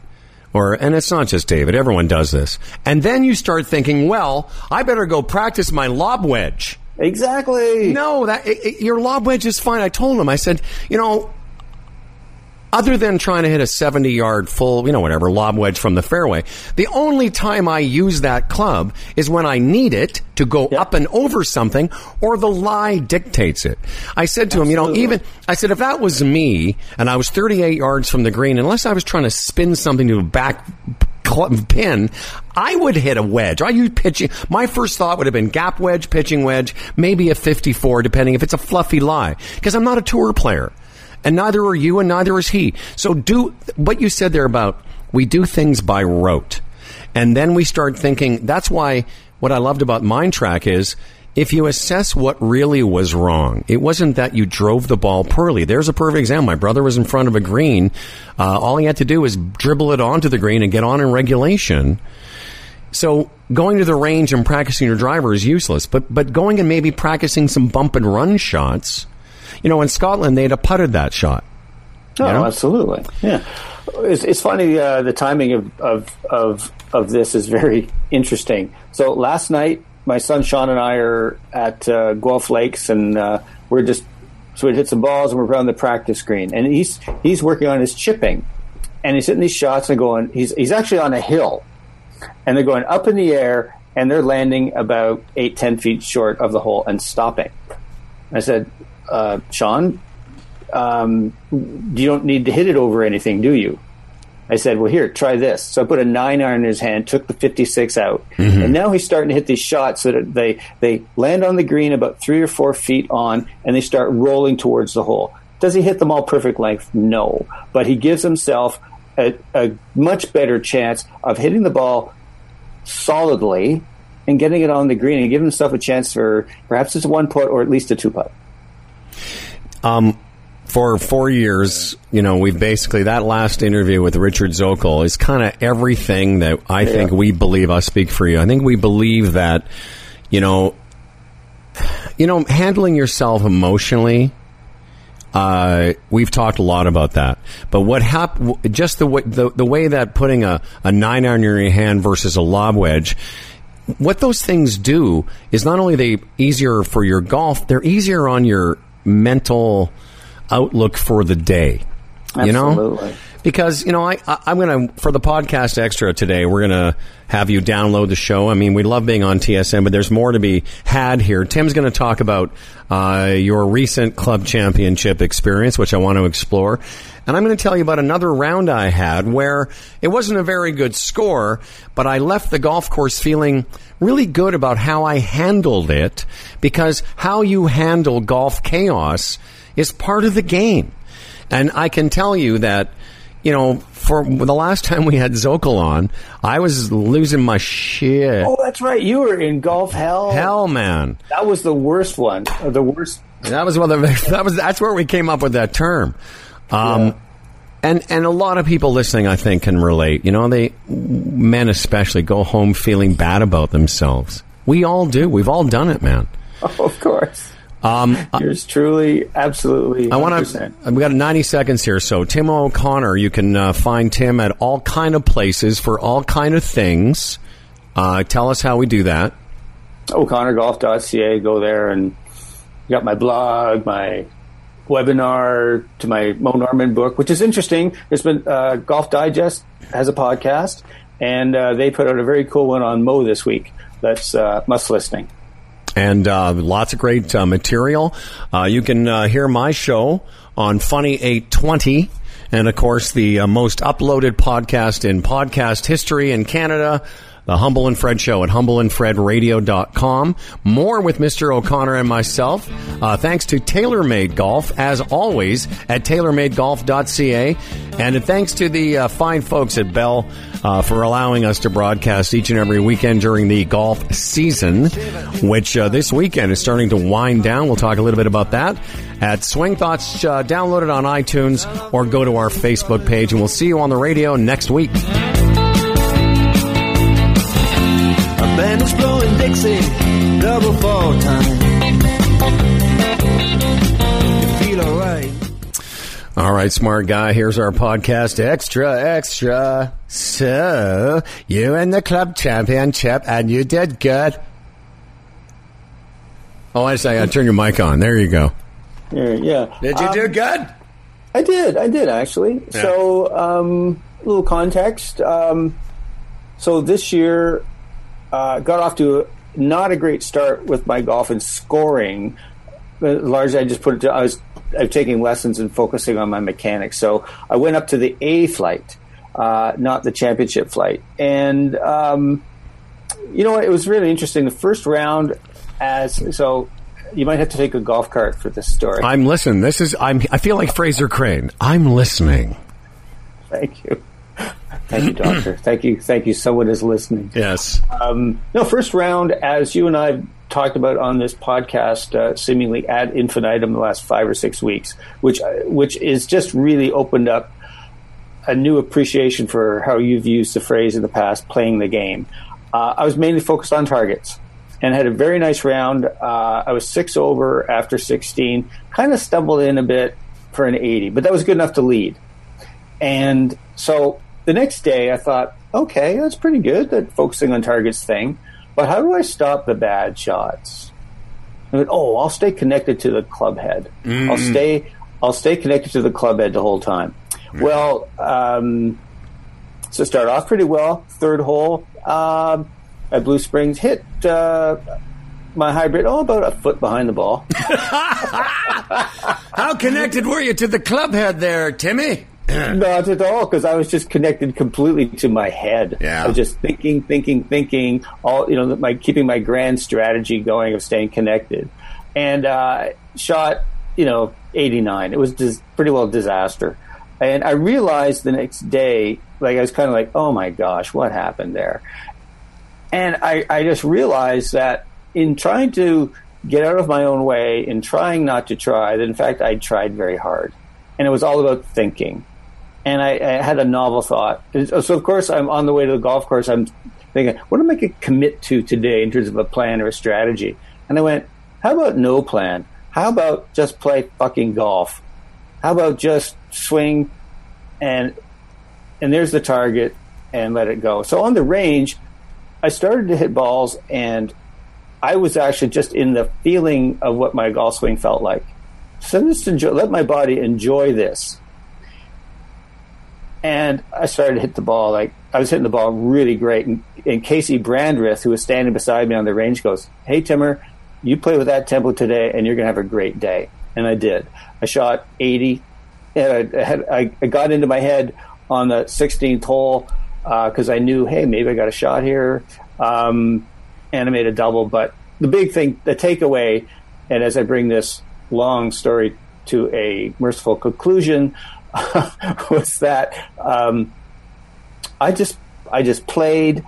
S1: Or, and it's not just David, everyone does this. And then you start thinking, well, I better go practice my lob wedge.
S2: Exactly.
S1: No, that it, it, your lob wedge is fine. I told him. I said, you know, other than trying to hit a 70 yard full, you know, whatever, lob wedge from the fairway, the only time I use that club is when I need it to go
S2: Yep.
S1: up and over something or the lie dictates it. I said to him, you know, even, I said, if that was me and I was 38 yards from the green, unless I was trying to spin something to a back pin, I would hit a wedge. I use pitching. My first thought would have been gap wedge, pitching wedge, maybe a 54, depending if it's a fluffy lie. Because I'm not a tour player. And neither are you, and neither is he. So do what you said there about we do things by rote. And then we start thinking that's why what I loved about Mind Track is if you assess what really was wrong, it wasn't that you drove the ball poorly. There's a perfect example. My brother was in front of a green. Uh, all he had to do was dribble it onto the green and get on in regulation. So going to the range and practicing your driver is useless. But but going and maybe practicing some bump and run shots. You know, in Scotland they'd have putted that shot.
S2: No,
S1: You know?
S2: absolutely. Yeah, it's, it's funny. Uh, the timing of, of of of this is very interesting. So last night, my son Sean and I are at uh, Guelph Lakes, and uh, we're just so we hit some balls, and we're on the practice green, and he's he's working on his chipping, and he's hitting these shots and going. He's he's actually on a hill, and they're going up in the air, and they're landing about eight ten feet short of the hole and stopping. I said, uh, Sean, um, you don't need to hit it over anything, do you? I said, well, here, try this. So I put a nine iron in his hand, took the 56 out, and now he's starting to hit these shots so that they, they land on the green about three or four feet on, and they start rolling towards the hole. Does he hit them all perfect length? No. But he gives himself a, a much better chance of hitting the ball solidly and getting it on the green and giving himself a chance for perhaps it's a one putt or at least a two putt.
S1: Um, for four years, you know, we've basically that last interview with Richard Zokol is kind of everything that I think we believe. I speak for you. I think we believe that, you know, you know, handling yourself emotionally. Uh, we've talked a lot about that, but what happened? Just the way the, the way that putting a, a nine iron in your hand versus a lob wedge, what those things do is not only they easier for your golf, they're easier on your mental outlook for the day. You know, because you know I, I I'm gonna for the podcast extra today we're gonna have you download the show. I mean we love being on TSN, but there's more to be had here. Tim's gonna talk about uh, your recent club championship experience, which I want to explore. And I'm going to tell you about another round I had where it wasn't a very good score, but I left the golf course feeling really good about how I handled it because how you handle golf chaos is part of the game. And I can tell you that, you know, for the last time we had Zokol on, I was losing my shit.
S2: Oh, that's right. You were in golf hell.
S1: Hell, man.
S2: That was the worst one. The worst.
S1: That was one of the, that was that's where we came up with that term. Um, and and a lot of people listening, I think, can relate. You know, they men especially go home feeling bad about themselves. We all do. We've all done it, man.
S2: Oh, of course.
S1: Um,
S2: Yours truly, absolutely.
S1: I want
S2: 100%.
S1: to. We got 90 seconds here. So Tim O'Connor, you can uh, find Tim at all kind of places for all kind of things. Uh, tell us how we do that.
S2: O'ConnorGolf.ca. Go there and got my blog, my webinar to my Mo Norman book, which is interesting. There's been uh, Golf Digest has a podcast, and uh, they put out a very cool one on Mo this week. That's uh, must listening.
S1: and uh, lots of great uh, material. Uh, you can hear my show on Funny 820. And of course, the most uploaded podcast in podcast history in Canada, the Humble and Fred Show at humbleandfredradio.com. More with Mr. O'Connor and myself. Uh, thanks to TaylorMade Golf, as always, at taylormadegolf.ca. And thanks to the uh, fine folks at Bell uh, for allowing us to broadcast each and every weekend during the golf season, which uh, this weekend is starting to wind down. We'll talk a little bit about that at Swing Thoughts. Uh, download it on iTunes or go to our Facebook page, and we'll see you on the radio next week.
S4: A band is blowing Dixie, double fall time. You feel alright.
S1: All right, smart guy. Here's our podcast extra, extra. So, you in the club championship and you did good. Oh, I say, I turn your mic on. There you go.
S2: Yeah. yeah.
S1: Did you
S2: Um,
S1: do good?
S2: I did. I did actually. So, um, a little context. Um, so this year, uh, got off to not a great start with my golf and scoring. Uh, Largely, I just put it. To, I was I'm taking lessons and focusing on my mechanics. So I went up to the A flight, uh, not the championship flight, and um, you know what? It was really interesting. The first round, as so. You might have to take a golf cart for this story.
S1: I'm listening. This is. I'm. I feel like Frasier Crane. I'm listening.
S2: Thank you. Thank you, Doctor. thank you. Thank you. Someone is listening.
S1: Yes.
S2: Um, no, first round, as you and I talked about on this podcast, uh, seemingly ad infinitum the last five or six weeks, which uh, which is just really opened up a new appreciation for how you've used the phrase in the past, playing the game. Uh, I was mainly focused on targets and had a very nice round. Uh, I was six over after 16, kind of stumbled in a bit for an 80, but that was good enough to lead. And so the next day I thought, okay, that's pretty good, that focusing on targets thing. But how do I stop the bad shots? I went, oh, I'll stay connected to the club head. I'll stay, I'll stay connected to the club head the whole time. Well, um, so start off pretty well. Third hole um, at Blue Springs, hit uh, my hybrid, oh, about a foot behind the ball.
S1: How connected were you to the club head there, Timmy?
S2: Not at all, because I was just connected completely to my head.
S1: Yeah.
S2: I was just thinking, thinking, thinking. All you know, my keeping my grand strategy going of staying connected, and uh, shot, you know, eighty nine. It was dis- pretty well a disaster, and I realized the next day, like I was kind of like, oh my gosh, what happened there? And I, I just realized that in trying to get out of my own way, in trying not to try, that in fact I tried very hard, and it was all about thinking and I, I had a novel thought. So, of course, I'm on the way to the golf course. I'm thinking, what am I going to commit to today in terms of a plan or a strategy? And I went, how about no plan? How about just play fucking golf? How about just swing and and there's the target and let it go. So on the range, I started to hit balls and I was actually just in the feeling of what my golf swing felt like. So just enjoy, let my body enjoy this and I started to hit the ball like I was hitting the ball really great. And, and Casey Brandreth, who was standing beside me on the range, goes, "Hey Timmer, you play with that tempo today, and you're going to have a great day." And I did. I shot 80. And I, had, I, I got into my head on the 16th hole because I knew, hey, maybe I got a shot here, um, and I made a double. But the big thing, the takeaway, and as I bring this long story to a merciful conclusion, was that um, I just I just played,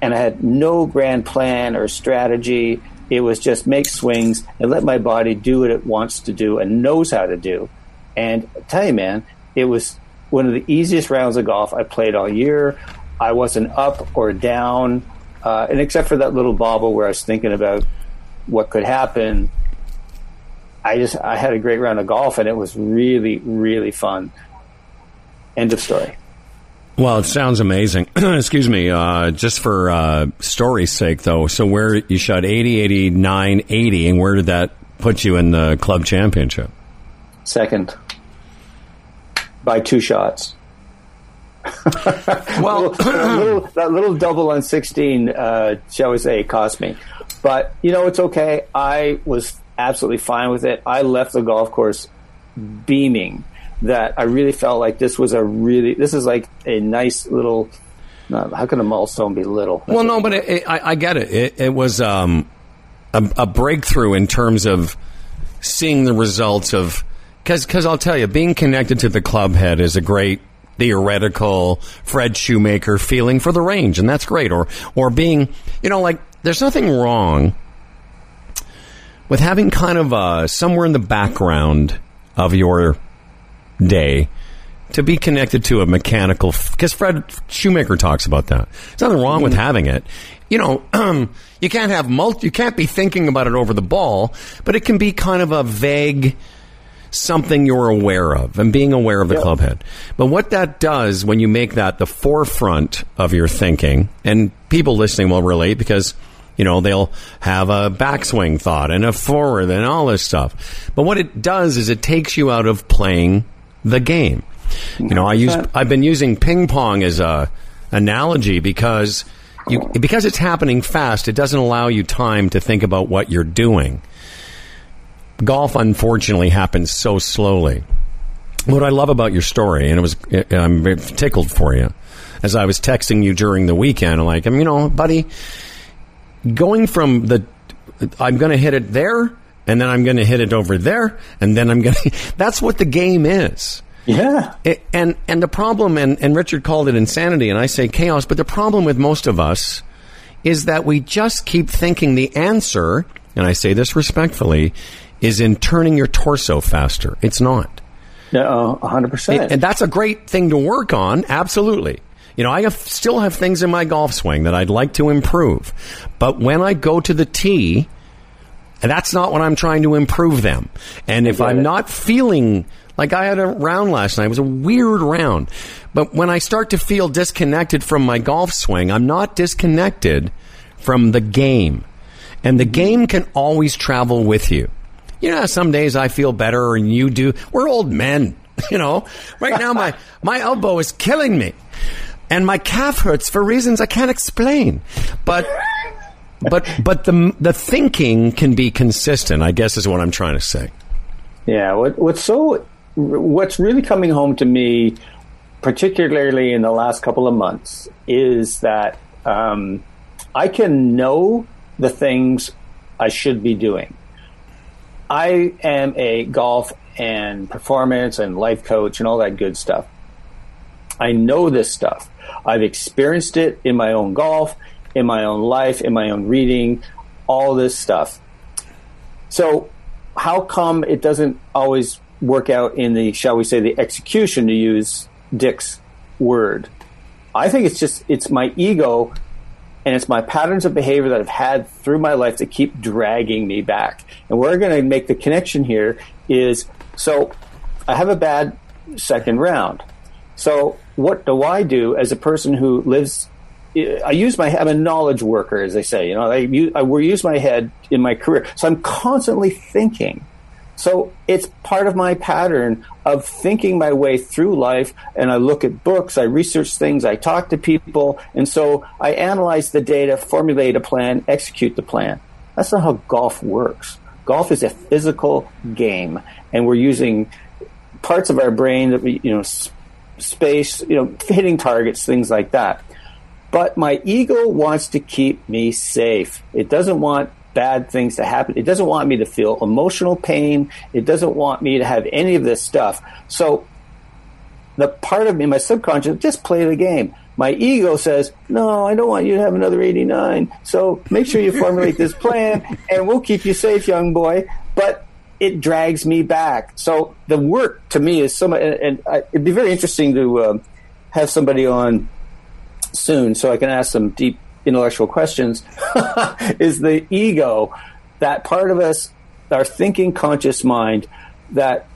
S2: and I had no grand plan or strategy. It was just make swings and let my body do what it wants to do and knows how to do. And I tell you, man, it was one of the easiest rounds of golf I played all year. I wasn't up or down, uh, and except for that little bobble where I was thinking about what could happen, I just I had a great round of golf and it was really really fun. End of story.
S1: Well, it sounds amazing. Excuse me. Uh, just for uh, story's sake, though. So, where you shot 80, 89, 80, and where did that put you in the club championship?
S2: Second by two shots.
S1: Well,
S2: that, little, that little double on 16, uh, shall we say, cost me. But, you know, it's okay. I was absolutely fine with it. I left the golf course beaming that I really felt like this was a really, this is like a nice little, how can a milestone be little?
S1: well, no, but it, it, I, I get it. It, it was um, a, a breakthrough in terms of seeing the results of because because I'll tell you, being connected to the club head is a great theoretical Fred Shoemaker feeling for the range, and that's great. Or or being, you know, like there's nothing wrong with having kind of uh, somewhere in the background of your day to be connected to a mechanical because Fred Shoemaker talks about that. There's nothing wrong with having it. You know, um, you can't have multi, you can't be thinking about it over the ball, but it can be kind of a vague something you're aware of and being aware of the club head. But what that does when you make that the forefront of your thinking, and people listening will relate because You know, they'll have a backswing thought and a forward and all this stuff. But what it does is it takes you out of playing the game. You know, I use I've been using ping pong as a analogy because you because it's happening fast, it doesn't allow you time to think about what you're doing. Golf unfortunately happens so slowly. What I love about your story, and it was I'm tickled for you, as I was texting you during the weekend, like, I'm you know, buddy, going from the I'm going to hit it there, and then I'm going to hit it over there, and then I'm going to. That's what the game is.
S2: Yeah.
S1: It, and and the problem, and, and Richard called it insanity, and I say chaos, but the problem with most of us is that we just keep thinking the answer, and I say this respectfully, is in turning your torso faster. It's not.
S2: No, 100%.
S1: and that's a great thing to work on, absolutely. You know, I have, still have things in my golf swing that I'd like to improve. But when I go to the tee, that's not when I'm trying to improve them. And if I'm
S2: it.
S1: not feeling like I had a round last night, it was a weird round. But when I start to feel disconnected from my golf swing, I'm not disconnected from the game. And the game can always travel with you. You know, some days I feel better and you do. We're old men, you know. Right now my my elbow is killing me. And my calf hurts for reasons I can't explain. But but but the the thinking can be consistent, I guess is what I'm trying to say.
S2: Yeah, what, what's so what's really coming home to me, particularly in the last couple of months, is that um, I can know the things I should be doing. I am a golf and performance and life coach and all that good stuff. I know this stuff. I've experienced it in my own golf, in my own life, in my own reading, all this stuff. So, how come it doesn't always work out in the, shall we say, the execution, to use Dick's word? I think it's just, it's my ego and it's my patterns of behavior that I've had through my life that keep dragging me back. And we're going to make the connection here is so I have a bad second round. So what do I do as a person who lives? I use my I'm a knowledge worker, as they say. You know, I use, I use my head in my career, so I'm constantly thinking. So it's part of my pattern of thinking my way through life. And I look at books, I research things, I talk to people. And so I analyze the data, formulate a plan, execute the plan. That's not how golf works. Golf is a physical game, and we're using parts of our brain that we, you know, space, you know, hitting targets, things like that. But my ego wants to keep me safe. It doesn't want bad things to happen. It doesn't want me to feel emotional pain. It doesn't want me to have any of this stuff. So the part of me, my subconscious, just play the game. My ego says, no, I don't want you to have another 89. So make sure you formulate this plan and we'll keep you safe, young boy. But it drags me back. So the work to me is so much, and, and I, it'd be very interesting to um, have somebody on soon so I can ask some deep intellectual questions is the ego, that part of us, our thinking conscious mind that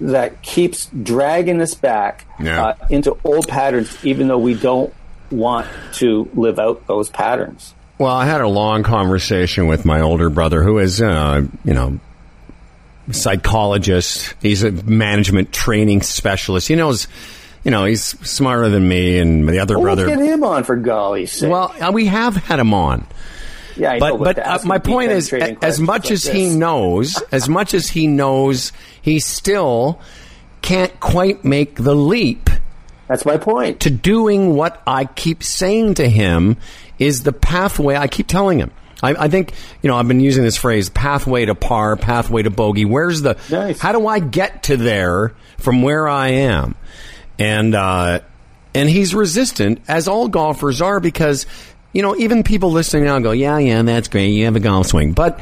S2: that keeps dragging us back
S1: Yeah.
S2: uh, into old patterns, even though we don't want to live out those patterns.
S1: Well, I had a long conversation with my older brother, who is, uh, you know, psychologist. He's a management training specialist. He knows, you know, he's smarter than me and the other brother.
S2: let's get him on for golly's sake.
S1: Well, uh, we have had him on.
S2: yeah, I know,
S1: but but uh, my point is, as much
S2: like
S1: as he knows, as much as he knows, he still can't quite make the leap
S2: that's my point.
S1: to doing what I keep saying to him is the pathway. I keep telling him. I, I think you know I've been using this phrase pathway to par, pathway to bogey. Where's the?
S2: Nice.
S1: How do I get to there from where I am? And uh, and he's resistant, as all golfers are, because you know even people listening now go, yeah, yeah, that's great. You have a golf swing, but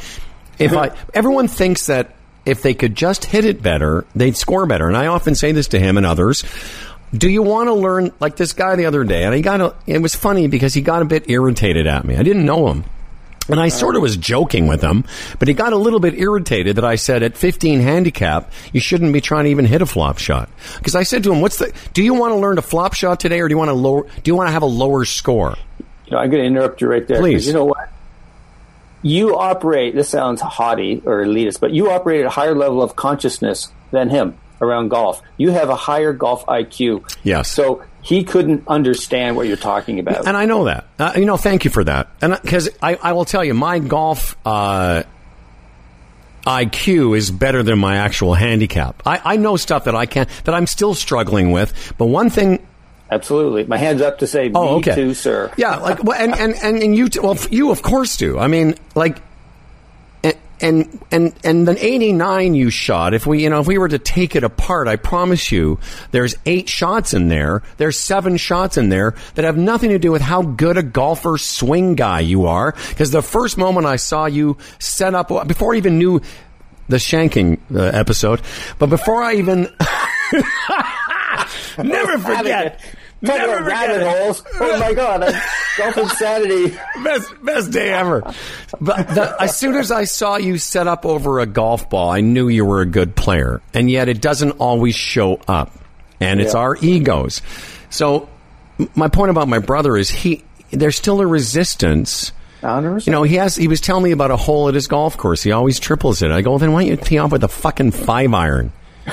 S1: if I everyone thinks that if they could just hit it better, they'd score better. And I often say this to him and others. Do you want to learn like this guy the other day? And he got a, it was funny because he got a bit irritated at me. I didn't know him. And I sort of was joking with him, but he got a little bit irritated that I said at 15 handicap, you shouldn't be trying to even hit a flop shot. Because I said to him, what's the, do you want to learn a flop shot today or do you want to lower, do you want to have a lower score?
S2: You know, I'm going to interrupt you right there.
S1: Please.
S2: You know what? you operate. This sounds haughty or elitist, but you operate at a higher level of consciousness than him around golf. You have a higher golf IQ.
S1: Yes.
S2: So he couldn't understand what you're talking about.
S1: And I know that. Uh, you know, thank you for that. And because I, I will tell you, my golf uh, IQ is better than my actual handicap. I, I know stuff that I can't, that I'm still struggling with. But one thing
S2: Absolutely. My hands up to say,
S1: Oh, okay.
S2: too, sir.
S1: Yeah, like well, and and and, and you t- well you of course do. I mean, like and and and the 89 you shot if we you know if we were to take it apart i promise you there's eight shots in there. There's seven shots in there that have nothing to do with how good a golfer swing guy you are. Because the first moment i saw you set up before i even knew the shanking uh, episode but before i even never forget
S2: Talk
S1: never
S2: about rabbit
S1: forget it.
S2: holes. Oh my god, that's golf insanity.
S1: best best day ever. But the, as soon as I saw you set up over a golf ball, I knew you were a good player, and yet it doesn't always show up, and it's
S2: Yeah.
S1: our egos. So my point about my brother is he there's still a resistance. You know, he has. He was telling me about a hole at his golf course. He always triples it. I go, then why don't you tee off with a fucking five iron?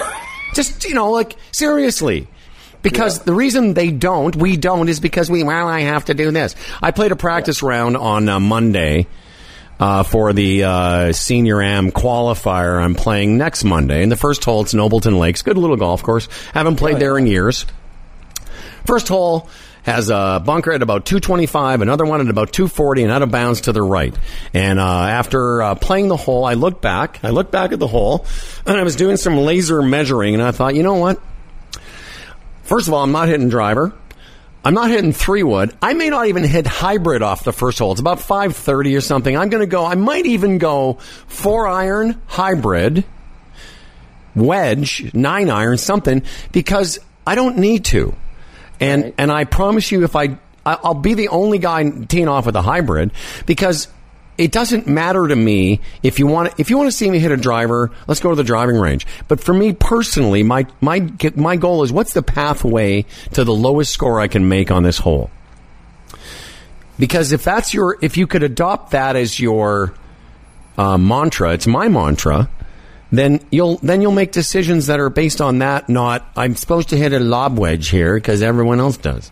S1: Just you know, like seriously. Because the reason they don't, we don't, is because we, well, I have to do this. I played a practice round on uh, Monday uh, for the uh, Senior Am qualifier. I'm playing next Monday. And the first hole, it's Nobleton Lakes. Good little golf course. Haven't played there in years. First hole has a bunker at about 225, another one at about 240, and out of bounds to the right. And uh, after uh, playing the hole, I looked back. I looked back at the hole, and I was doing some laser measuring, and I thought, you know what? First of all, I'm not hitting driver. I'm not hitting three wood. I may not even hit hybrid off the first hole. It's about 530 or something. I'm going to go, I might even go four iron hybrid, wedge, nine iron, something, because I don't need to. And,
S2: Right.
S1: and I promise you, if I, I- I'll be the only guy teeing off with a hybrid because it doesn't matter to me if you want if you want to see me hit a driver, let's go to the driving range. But for me personally, my my my goal is what's the pathway to the lowest score I can make on this hole. Because if that's your if you could adopt that as your uh, mantra, it's my mantra. Then you'll then you'll make decisions that are based on that. Not I'm supposed to hit a lob wedge here because everyone else does.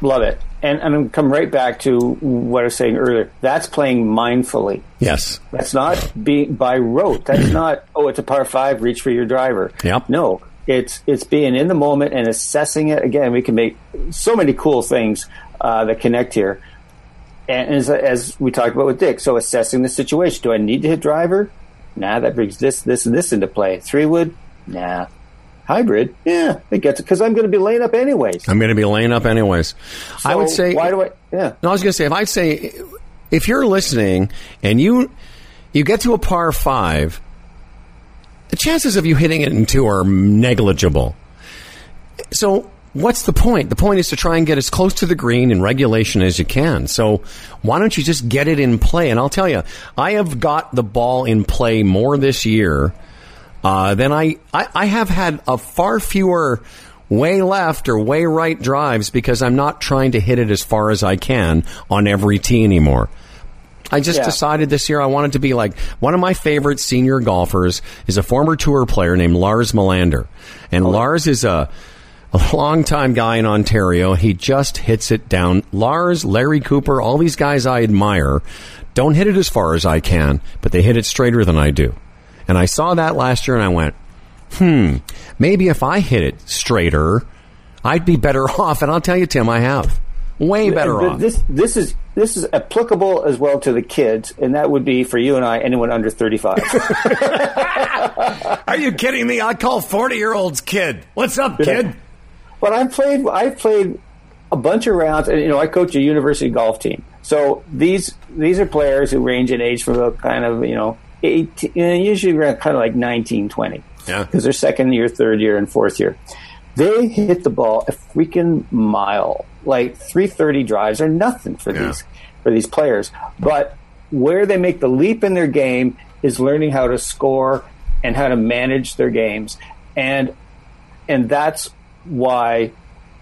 S2: Love it. And, and I'm come right back to what I was saying earlier. That's playing mindfully.
S1: Yes.
S2: That's not being by rote. That's not, oh, it's a par five, reach for your driver.
S1: Yep.
S2: No, it's, it's being in the moment and assessing it. Again, we can make so many cool things uh, that connect here. And as, as we talked about with Dick, so assessing the situation. Do I need to hit driver? Nah, that brings this, this, and this into play. Three wood? Nah. Hybrid? Yeah, it gets it because I'm going to be laying up anyways.
S1: I'm going to be laying up anyways. I would say.
S2: why do I? Yeah.
S1: No, I was going to say if I'd say if you're listening and you you get to a par five, the chances of you hitting it in two are negligible. So what's the point? The point is to try and get as close to the green in regulation as you can. So why don't you just get it in play? And I'll tell you, I have got the ball in play more this year uh, than I, I I have had a far fewer way left or way right drives because I'm not trying to hit it as far as I can on every tee anymore. I just
S2: Yeah.
S1: decided this year I wanted to be like one of my favorite senior golfers is a former tour player named Lars Melander. And Lars is a a longtime guy in Ontario. He just hits it down. Lars, Larry Cooper, all these guys I admire don't hit it as far as I can, but they hit it straighter than I do. And I saw that last year and I went, hmm, maybe if I hit it straighter, I'd be better off. And I'll tell you, Tim, I have. Way better off.
S2: This this is this is applicable as well to the kids, and that would be for you and I, anyone under thirty five.
S1: Are you kidding me? I call 40 year olds kid. What's up, kid?
S2: but I've played I've played a bunch of rounds, and you know I coach a university golf team. So these these are players who range in age from about kind of you know 18, you know, usually around kind of like 19, 20.
S1: Yeah.
S2: because they're second year, third year, and fourth year. They hit the ball a freaking mile. Like 330 drives are nothing for
S1: Yeah.
S2: these for these players. But where they make the leap in their game is learning how to score and how to manage their games. And and that's why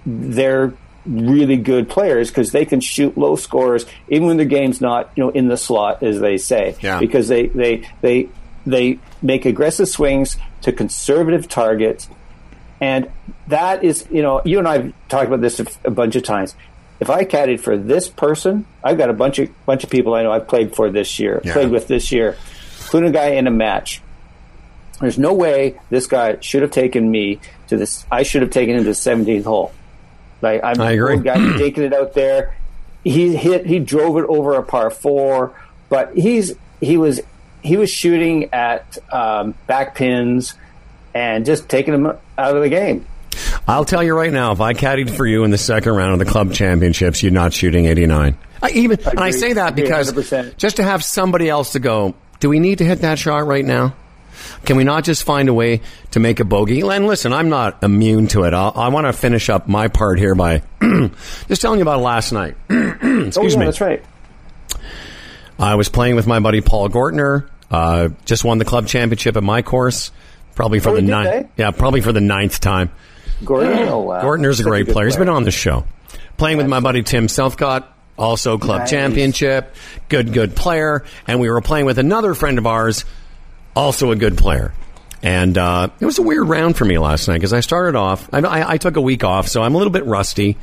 S2: they're really good players because they can shoot low scores even when the game's not you know in the slot as they say
S1: Yeah.
S2: because they they they they make aggressive swings to conservative targets and that is you know you and I've talked about this a, a bunch of times if I caddied for this person I've got a bunch of bunch of people I know I've played for this year
S1: Yeah.
S2: played with this year including a guy in a match there's no way this guy should have taken me to this. I should have taken him to the 17th hole. Like I'm
S1: I agree.
S2: guy taking it out there. He hit. He drove it over a par four, but he's he was he was shooting at um, back pins and just taking him out of the game.
S1: I'll tell you right now, if I caddied for you in the second round of the club championships, you're not shooting 89. I even and I say that because
S2: 100%.
S1: just to have somebody else to go, do we need to hit that shot right now? Can we not just find a way to make a bogey? And listen, I'm not immune to it. I'll, I want to finish up my part here by just telling you about last night. Excuse
S2: oh, yeah,
S1: me.
S2: That's right.
S1: I was playing with my buddy Paul Gortner. Uh, just won the club championship at my course, probably for
S2: Oh,
S1: the ninth. Yeah, probably for the ninth time.
S2: Gortner, Oh wow.
S1: Gortner's a great
S2: good
S1: player. He's been on the show. Playing with my buddy Tim Southcott, also club
S2: Nice.
S1: championship, good, good player. And we were playing with another friend of ours, also a good player. And uh, it was a weird round for me last night because I started off. I, I, I took a week off, so I'm a little bit rusty.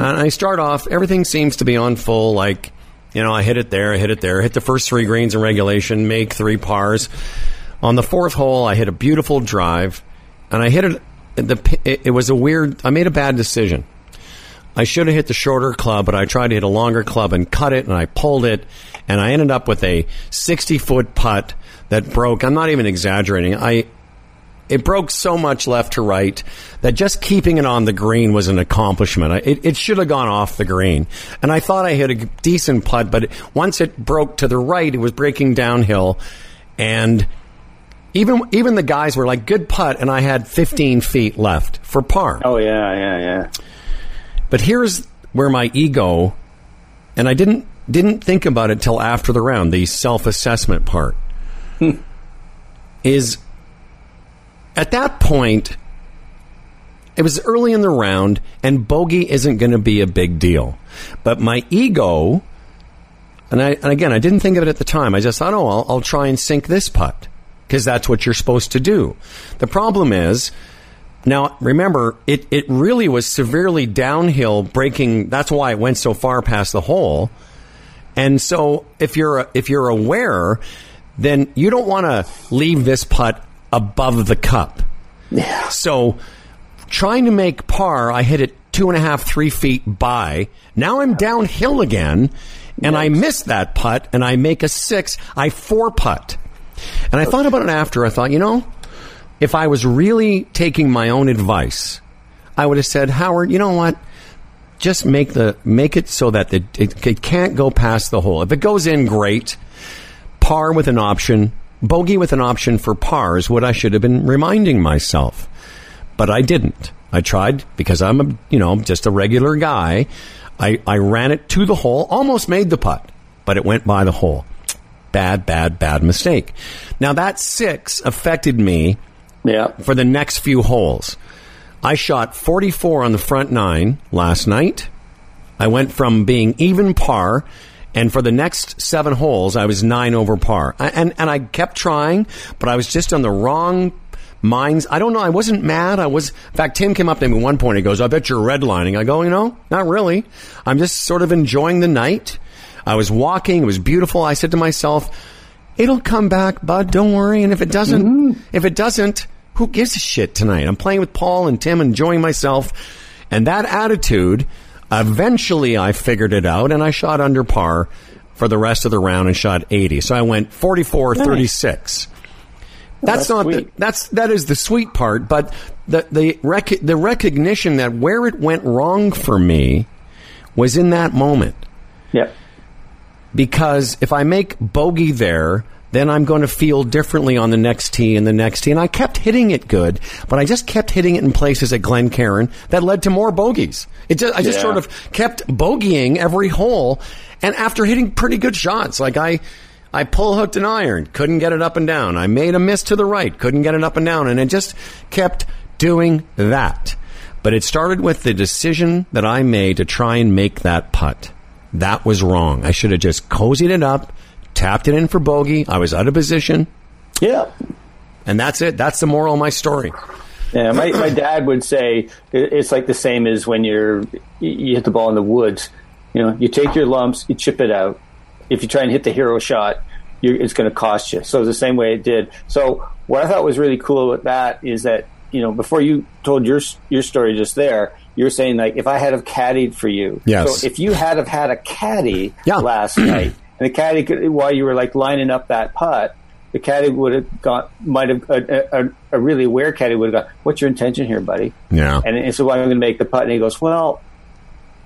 S1: And I start off. Everything seems to be on full. Like, you know, I hit it there, I hit it there, hit the first three greens in regulation, make three pars. On the fourth hole, I hit a beautiful drive, and I hit it. The it, it was a weird. I made a bad decision. I should have hit the shorter club, but I tried to hit a longer club and cut it, and I pulled it, and I ended up with a 60 foot putt that broke. I'm not even exaggerating. I it broke so much left to right that just keeping it on the green was an accomplishment. I, it, it should have gone off the green. And I thought I hit a decent putt, but once it broke to the right, it was breaking downhill. And even even the guys were like, good putt, and I had 15 feet left for par.
S2: Oh yeah, yeah, yeah.
S1: But here's where my ego, and I didn't didn't think about it till after the round. The self assessment part is at that point. It was early in the round, and bogey isn't going to be a big deal. But my ego, and I and again, I didn't think of it at the time. I just thought, oh, I'll, I'll try and sink this putt because that's what you're supposed to do. The problem is. Now, remember, it, it really was severely downhill, breaking. That's why it went so far past the hole. And so, if you're if you're aware, then you don't want to leave this putt above the cup.
S2: Yeah.
S1: So, trying to make par, I hit it two and a half, three feet by. Now I'm downhill again, and I miss that putt, and I make a six. I four putt, and I thought about it after. I thought, you know, if I was really taking my own advice, I would have said, Howard, you know what? Just make the make it so that it, it, it can't go past the hole. If it goes in, great. Par with an option, bogey with an option for par is what I should have been reminding myself. But I didn't. I tried because I'm a you know just a regular guy. I, I ran it to the hole, almost made the putt, but it went by the hole. Bad, bad, bad mistake. Now that six affected me
S2: Yeah.
S1: for the next few holes. I shot 44 on the front nine last night. I went from being even par, and for the next seven holes, I was nine over par. I, and and I kept trying, but I was just on the wrong minds. I don't know. I wasn't mad. I was. In fact, Tim came up to me at one point. He goes, "I bet you're redlining." I go, "You know, not really. I'm just sort of enjoying the night." I was walking. It was beautiful. I said to myself, It'll come back, bud. Don't worry. And if it doesn't, mm-hmm. if it doesn't, who gives a shit tonight? I'm playing with Paul and Tim, enjoying myself. And that attitude, eventually I figured it out and I shot under par for the rest of the round and shot 80. So I went 44, 36. That's,
S2: that's
S1: not the, that's that is the sweet part, but the the rec- the recognition that where it went wrong for me was in that moment
S2: Yeah.
S1: because if I make bogey there, then I'm going to feel differently on the next tee and the next tee. And I kept hitting it good, but I just kept hitting it in places at Glen Glencairn that led to more bogeys. It just, I just
S2: Yeah.
S1: sort of kept bogeying every hole. And after hitting pretty good shots, like I, I pull hooked an iron, couldn't get it up and down. I made a miss to the right, couldn't get it up and down. And it just kept doing that. But it started with the decision that I made to try and make that putt. That was wrong. I should have just cozied it up, tapped it in for bogey. I was out of position,
S2: Yeah.
S1: and that's it. That's the moral of my story.
S2: Yeah, my, my dad would say it's like the same as when you're you hit the ball in the woods. You know, you take your lumps, you chip it out. If you try and hit the hero shot, you're, it's going to cost you. So the same way it did. So what I thought was really cool with that is that you know before you told your your story just there, you were saying like if I had have caddied for you.
S1: Yes.
S2: So if you had have had a caddy
S1: Yeah.
S2: last night, and the caddy could, while you were like lining up that putt, the caddy would have got might have a, a, a really aware caddy would have gone, "What's your intention here, buddy?"
S1: Yeah.
S2: And, and so I'm going to make the putt, and he goes, "Well,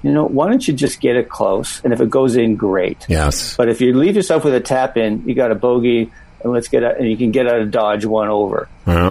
S2: you know, why don't you just get it close? And if it goes in, great.
S1: Yes.
S2: But if you leave yourself with a tap in, you got a bogey, and let's get out, and you can get out of dodge one over.
S1: Yeah.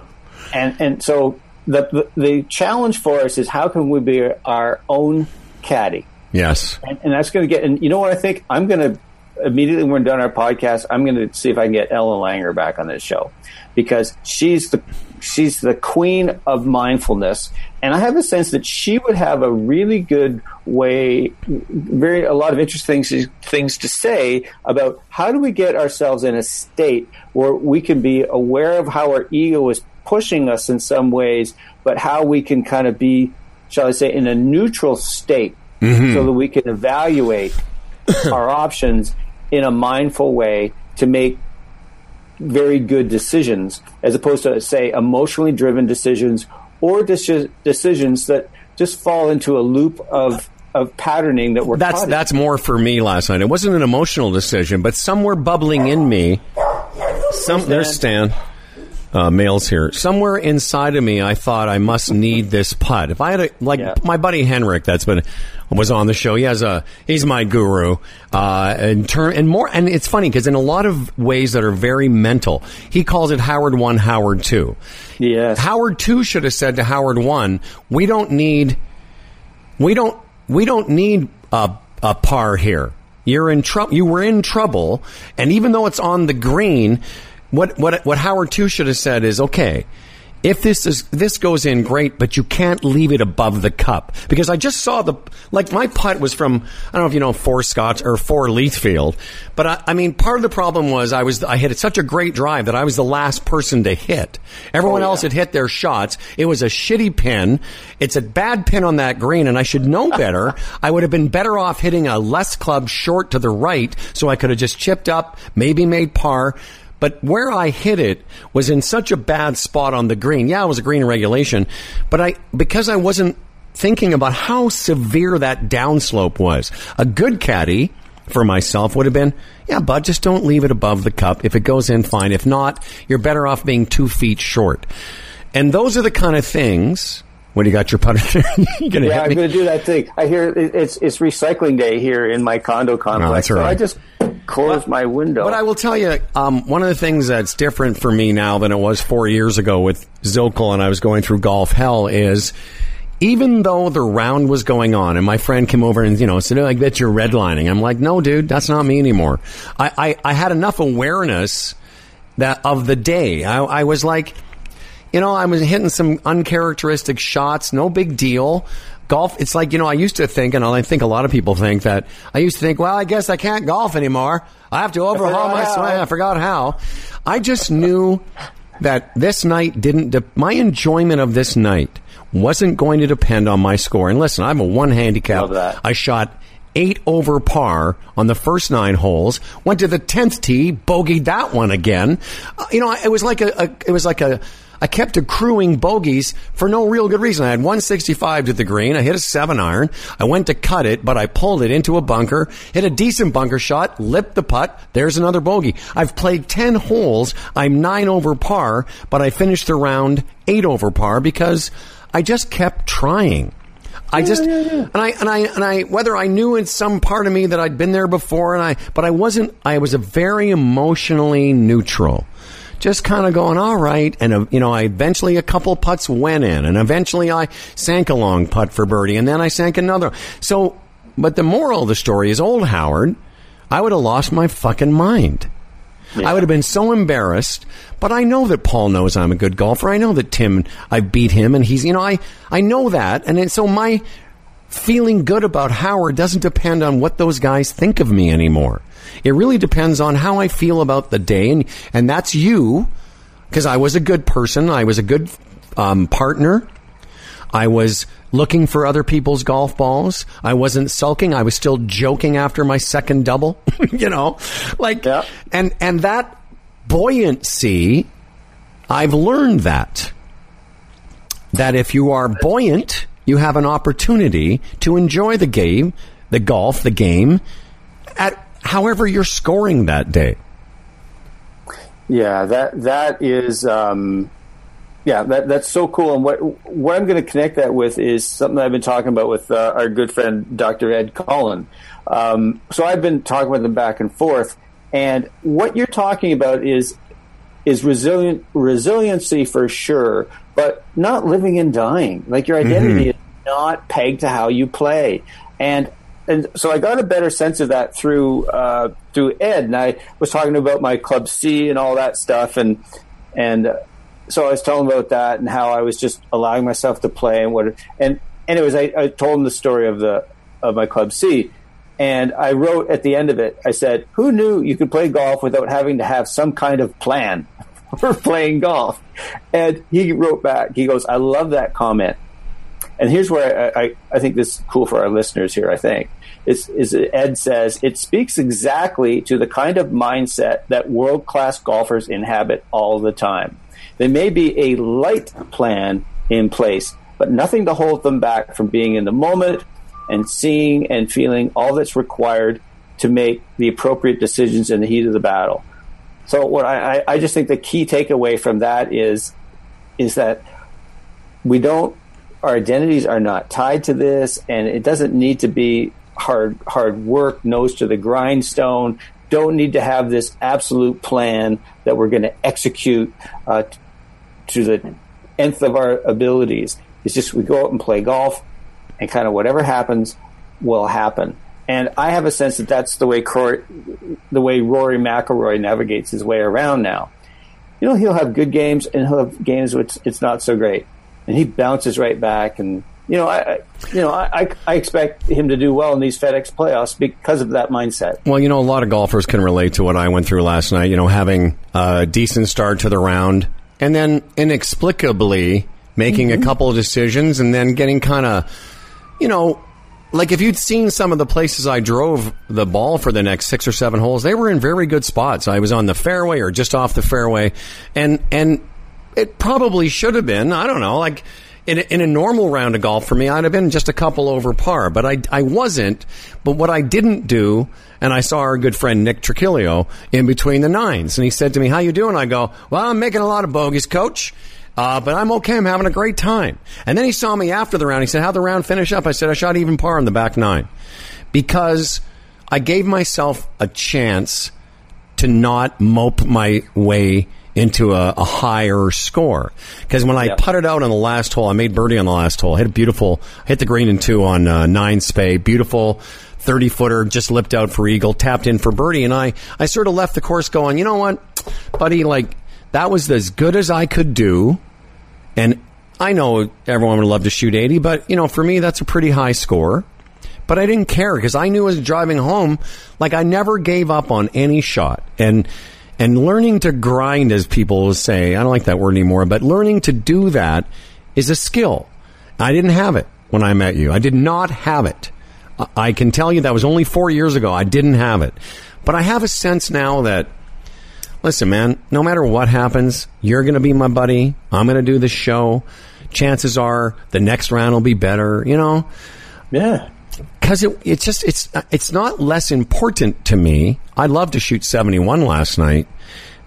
S2: And and so the, the the challenge for us is how can we be our own caddy?
S1: Yes.
S2: And, and that's going to get. And you know what I think? I'm going to immediately when we're done our podcast, I'm going to see if I can get Ellen Langer back on this show. Because she's the she's the queen of mindfulness, and I have a sense that she would have a really good way, very a lot of interesting things things to say about how do we get ourselves in a state where we can be aware of how our ego is pushing us in some ways, but how we can kind of be, shall I say, in a neutral state mm-hmm. so that we can evaluate our options in a mindful way to make very good decisions as opposed to say emotionally driven decisions or deci- decisions that just fall into a loop of of patterning that we're
S1: That's that's more for me last night. It wasn't an emotional decision, but somewhere bubbling in me, some there's Stan. Uh, males here. Somewhere inside of me, I thought I must need this putt. If I had a like
S2: Yeah.
S1: my buddy Henrik, that's been was on the show. He has a he's my guru. Uh, in turn and more, and it's funny because in a lot of ways that are very mental, he calls it Howard one, Howard two.
S2: yes
S1: Howard two should have said to Howard one, we don't need we don't we don't need a, a par here. You're in trouble. You were in trouble, and even though it's on the green, what what what Howard two should have said is okay. If this is this goes in great, but you can't leave it above the cup because I just saw the like my putt was from I don't know if you know four Scotch or four Leithfield, but I, I mean part of the problem was I was I hit such a great drive that I was the last person to hit. Everyone oh, else had hit their shots. It was a shitty pin. It's a bad pin on that green, and I should know better. I would have been better off hitting a less club short to the right, so I could have just chipped up, maybe made par. But where I hit it was in such a bad spot on the green. Yeah, it was a green regulation, but I because I wasn't thinking about how severe that downslope was. A good caddy for myself would have been, yeah, bud, just don't leave it above the cup. If it goes in, fine. If not, you're better off being two feet short. And those are the kind of things. What do you got your putter? you gonna
S2: yeah, I'm going to do that thing. I hear it's it's recycling day here in my condo complex.
S1: that's all
S2: so. I just close my window.
S1: But I will tell you, um, one of the things that's different for me now than it was four years ago with Zokol and I was going through golf hell is even though the round was going on and my friend came over and, you know, said, oh, I bet you're redlining. I'm like, no, dude, that's not me anymore. I, I, I had enough awareness that of the day. I, I was like, you know, I was hitting some uncharacteristic shots, no big deal. Golf, it's like, you know, I used to think, and I think a lot of people think that, I used to think, well, I guess I can't golf anymore. I have to overhaul my swing. I forgot how. I just knew that this night didn't, de- my enjoyment of this night wasn't going to depend on my score. And listen, I'm a one handicap. I shot eight over par on the first nine holes. Went to the tenth tee, bogeyed that one again. Uh, you know, it was like a, a it was like a. I kept accruing bogeys for no real good reason. I had 165 to the green. I hit a seven iron. I went to cut it, but I pulled it into a bunker, hit a decent bunker shot, lipped the putt. There's another bogey. I've played 10 holes. I'm nine over par, but I finished the round eight over par because I just kept trying. I just and I and I and I whether I knew in some part of me that I'd been there before and I but I wasn't I was a very emotionally neutral. Just kind of going all right and uh, you know I eventually a couple putts went in and eventually I sank a long putt for birdie and then I sank another. So but the moral of the story is old Howard, I would have lost my fucking mind. I would have been so embarrassed. But I know that Paul knows I'm a good golfer. I know that Tim, I beat him, and he's, you know, I, I know that. And so my feeling good about Howard doesn't depend on what those guys think of me anymore. It really depends on how I feel about the day, and, and that's you, because I was a good person. I was a good um, partner. I was looking for other people's golf balls. I wasn't sulking. I was still joking after my second double, you know, like,
S2: Yeah.
S1: and, and that buoyancy, I've learned that, that if you are buoyant, you have an opportunity to enjoy the game, the golf, the game at however you're scoring that day.
S2: Yeah, that that is um, yeah, that that's so cool. And what what I'm going to connect that with is something I've been talking about with uh, our good friend Dr. Ed Cullen. Um, so I've been talking with him back and forth, and what you're talking about is is resilient resiliency for sure, but not living and dying. Like your identity is not pegged to how you play, and and so I got a better sense of that through uh, through Ed, and I was talking about my club C and all that stuff, and and uh, so I was telling about that and how I was just allowing myself to play and what and anyways, I, I told him the story of the of my club C, and I wrote at the end of it, I said, "Who knew you could play golf without having to have some kind of plan for playing golf?" And he wrote back, he goes, "I love that comment." And here's where I, I, I think this is cool for our listeners here. I think is, is Ed says it speaks exactly to the kind of mindset that world class golfers inhabit all the time. There may be a light plan in place, but nothing to hold them back from being in the moment and seeing and feeling all that's required to make the appropriate decisions in the heat of the battle. So what I, I- just think the key takeaway from that is is that we don't our identities are not tied to this and it doesn't need to be hard hard work nose to the grindstone don't need to have this absolute plan that we're going to execute uh, to the nth of our abilities. It's just we go out and play golf and kind of whatever happens will happen. And I have a sense that that's the way Cor- the way Rory McIlroy navigates his way around now. You know he'll have good games and he'll have games which it's not so great. And he bounces right back and you know I, you know I, I I expect him to do well in these FedEx playoffs because of that mindset
S1: Well, you know, a lot of golfers can relate to what I went through last night. You know, having a decent start to the round and then inexplicably making a mm-hmm. couple of decisions and then getting kind of, you know, like if you'd seen some of the places I drove the ball for the next six or seven holes, they were in very good spots. I was on the fairway or just off the fairway, and and it probably should have been. I don't know, like. In a, in a normal round of golf for me, I'd have been just a couple over par, but I, I wasn't. But what I didn't do, and I saw our good friend Nick Tricilio in between the nines, and he said to me, "How you doing?" I go, "Well, I'm making a lot of bogeys, coach." Uh, but I'm okay. I'm having a great time. And then he saw me after the round. He said, How'd the round finish up? I said, I shot even par on the back nine because I gave myself a chance to not mope my way into a, a higher score. Because when I
S2: Yeah.
S1: putted out on the last hole, I made birdie on the last hole. I hit a beautiful, hit the green in two on uh, nine spay, Beautiful 30 footer, just lipped out for eagle, tapped in for birdie. And I, I sort of left the course going, you know what, buddy, like that was as good as I could do. And I know everyone would love to shoot 80, but you know, for me, that's a pretty high score. But I didn't care because I knew as driving home, like I never gave up on any shot. And, and learning to grind, as people say, I don't like that word anymore, but learning to do that is a skill. I didn't have it when I met you. I did not have it. I- can tell you that was only four years ago. I didn't have it. But I have a sense now that listen, man, no matter what happens, you're going to be my buddy. I'm going to do the show. Chances are the next round will be better, you know?
S2: yeah
S1: Cuz it it's just it's it's not less important to me. I love to shoot 71 last night,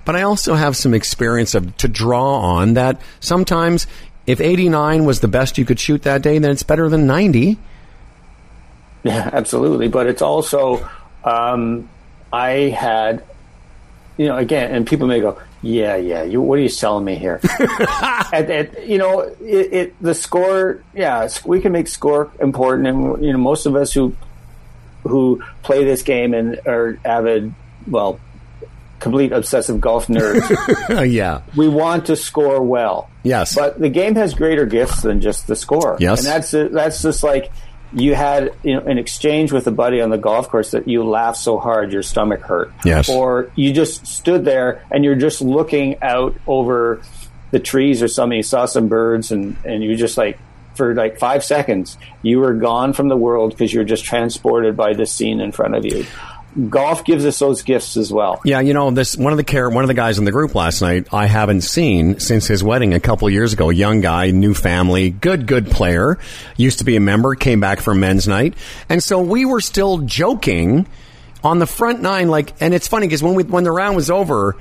S1: but I also have some experience of to draw on that sometimes if 89 was the best you could shoot that day, then it's better than 90.
S2: Yeah, absolutely. But it's also, um, I had, you know, again, and people may go, yeah, yeah, you, what are you selling me here? and, and, you know, it, it, the score, yeah, we can make score important. And, you know, most of us who, who play this game and are avid, well, complete obsessive golf nerds,
S1: yeah.
S2: we want to score well.
S1: Yes.
S2: But the game has greater gifts than just the score.
S1: Yes.
S2: And that's that's just like you had you know an exchange with a buddy on the golf course that you laughed so hard your stomach hurt.
S1: Yes.
S2: Or you just stood there and you're just looking out over the trees or something, you saw some birds and, and you just like for like five seconds, you were gone from the world because you're just transported by the scene in front of you. Golf gives us those gifts as well.
S1: Yeah, you know, this one of the care one of the guys in the group last night I haven't seen since his wedding a couple years ago. Young guy, new family, good good player. Used to be a member, came back for men's night, and so we were still joking on the front nine. Like, and it's funny because when we when the round was over,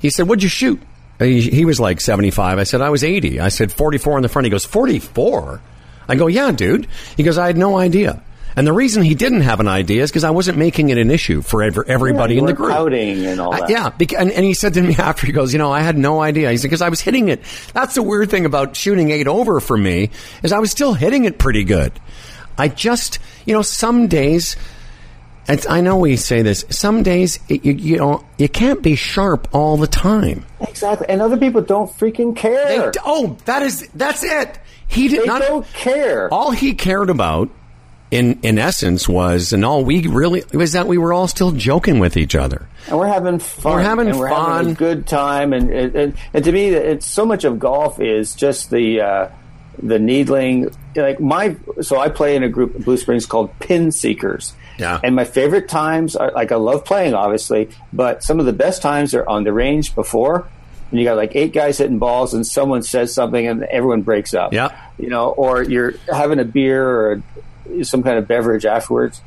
S1: he said, "What'd you shoot?" He, he was like seventy five. I said, "I was 80. I said forty four in the front. He goes forty four. I go, "Yeah, dude." He goes, "I had no idea." And the reason he didn't have an idea is because I wasn't making it an issue for ever, everybody
S2: you
S1: in the group.
S2: pouting and all that.
S1: yeah, and, and he said to me after, he goes, you know, I had no idea. He said, because I was hitting it. That's the weird thing about shooting eight over for me, is I was still hitting it pretty good. I just, you know, some days, I know we say this, some days, it, you, you know, you can't be sharp all the time.
S2: Exactly. And other people don't freaking
S1: They,
S2: care.
S1: oh, that is, that's it. He did
S2: They
S1: not,
S2: don't care.
S1: all he cared about in in essence was and all we really was that we were all still joking with each other
S2: and we're having fun.
S1: We're having
S2: and we're
S1: fun.
S2: having a good time. And and, and, to me, it's so much of golf is just the uh, the needling. Like my, so I play in a group at Blue Springs called Pin Seekers.
S1: Yeah.
S2: And my favorite times are like I love playing, obviously, but some of the best times are on the range before. And you got like eight guys hitting balls, and someone says something, and everyone breaks up.
S1: Yeah.
S2: You know, or you're having a beer or a, some kind of beverage afterwards.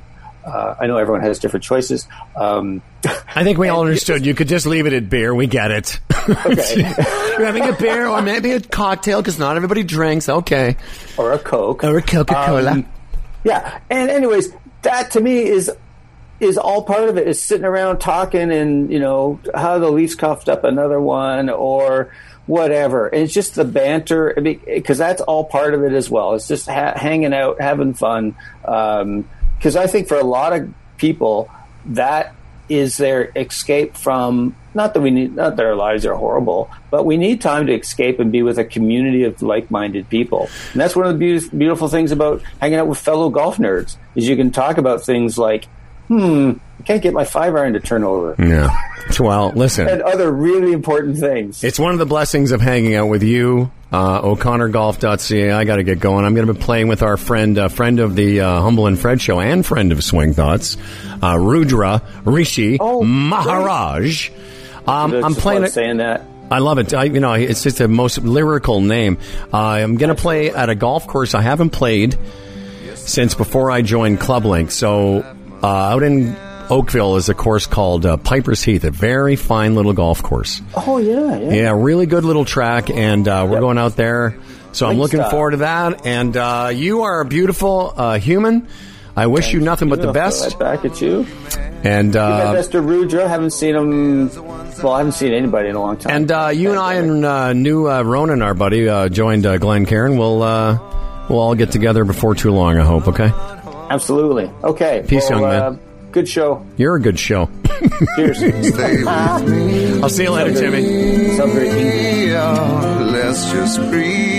S2: Uh, I know everyone has different choices. Um,
S1: I think we all understood. You could just leave it at beer. We get it.
S2: Okay.
S1: You're having a beer or maybe a cocktail because not everybody drinks. Okay.
S2: or a Coke.
S1: Or a Coca-Cola.
S2: Um, yeah. And anyways, that to me is is all part of it is sitting around talking and, you know, how the Leafs coughed up another one or whatever. And it's just the banter because that's all part of it as well. It's just ha- hanging out, having fun. Because I think for a lot of people, that is their escape from not that we need not that our lives are horrible, but we need time to escape and be with a community of like-minded people. And that's one of the beautiful, beautiful things about hanging out with fellow golf nerds is you can talk about things like, hmm, I can't get my five iron to turn over,
S1: Yeah. Well, listen.
S2: and other really important things.
S1: It's one of the blessings of hanging out with you, uh, O'ConnorGolf.ca. I got to get going. I'm going to be playing with our friend, uh, friend of the uh, Humble and Fred show, and friend of Swing Thoughts, uh, Rudra Rishi
S2: Oh,
S1: Maharaj. Um, I'm playing it.
S2: saying that.
S1: I love it. I, you know, it's just the most lyrical name. Uh, I'm going to play at a golf course I haven't played since before I joined Club Link. So uh, out in Oakville is a course called uh, Piper's Heath, a very fine little golf course.
S2: Oh yeah, yeah.
S1: Yeah, really good little track, and uh, we're going out there. So I'm looking forward to that. And uh, you are a beautiful uh, human. I wish you nothing but the best.
S2: that back at you.
S1: And uh,
S2: to Rudra. Haven't seen him. Well, I haven't seen anybody in a long time.
S1: and uh, you and I and uh, new uh, Ronan, our buddy, uh, joined uh, Glencairn. We'll uh, we'll all get together before too long. I hope. Okay.
S2: Absolutely. Okay.
S1: Peace,
S2: well,
S1: young man.
S2: Good show.
S1: You're a good show.
S2: Cheers.
S1: I'll see you later, Timmy.
S2: Sounds very
S4: Let's just breathe.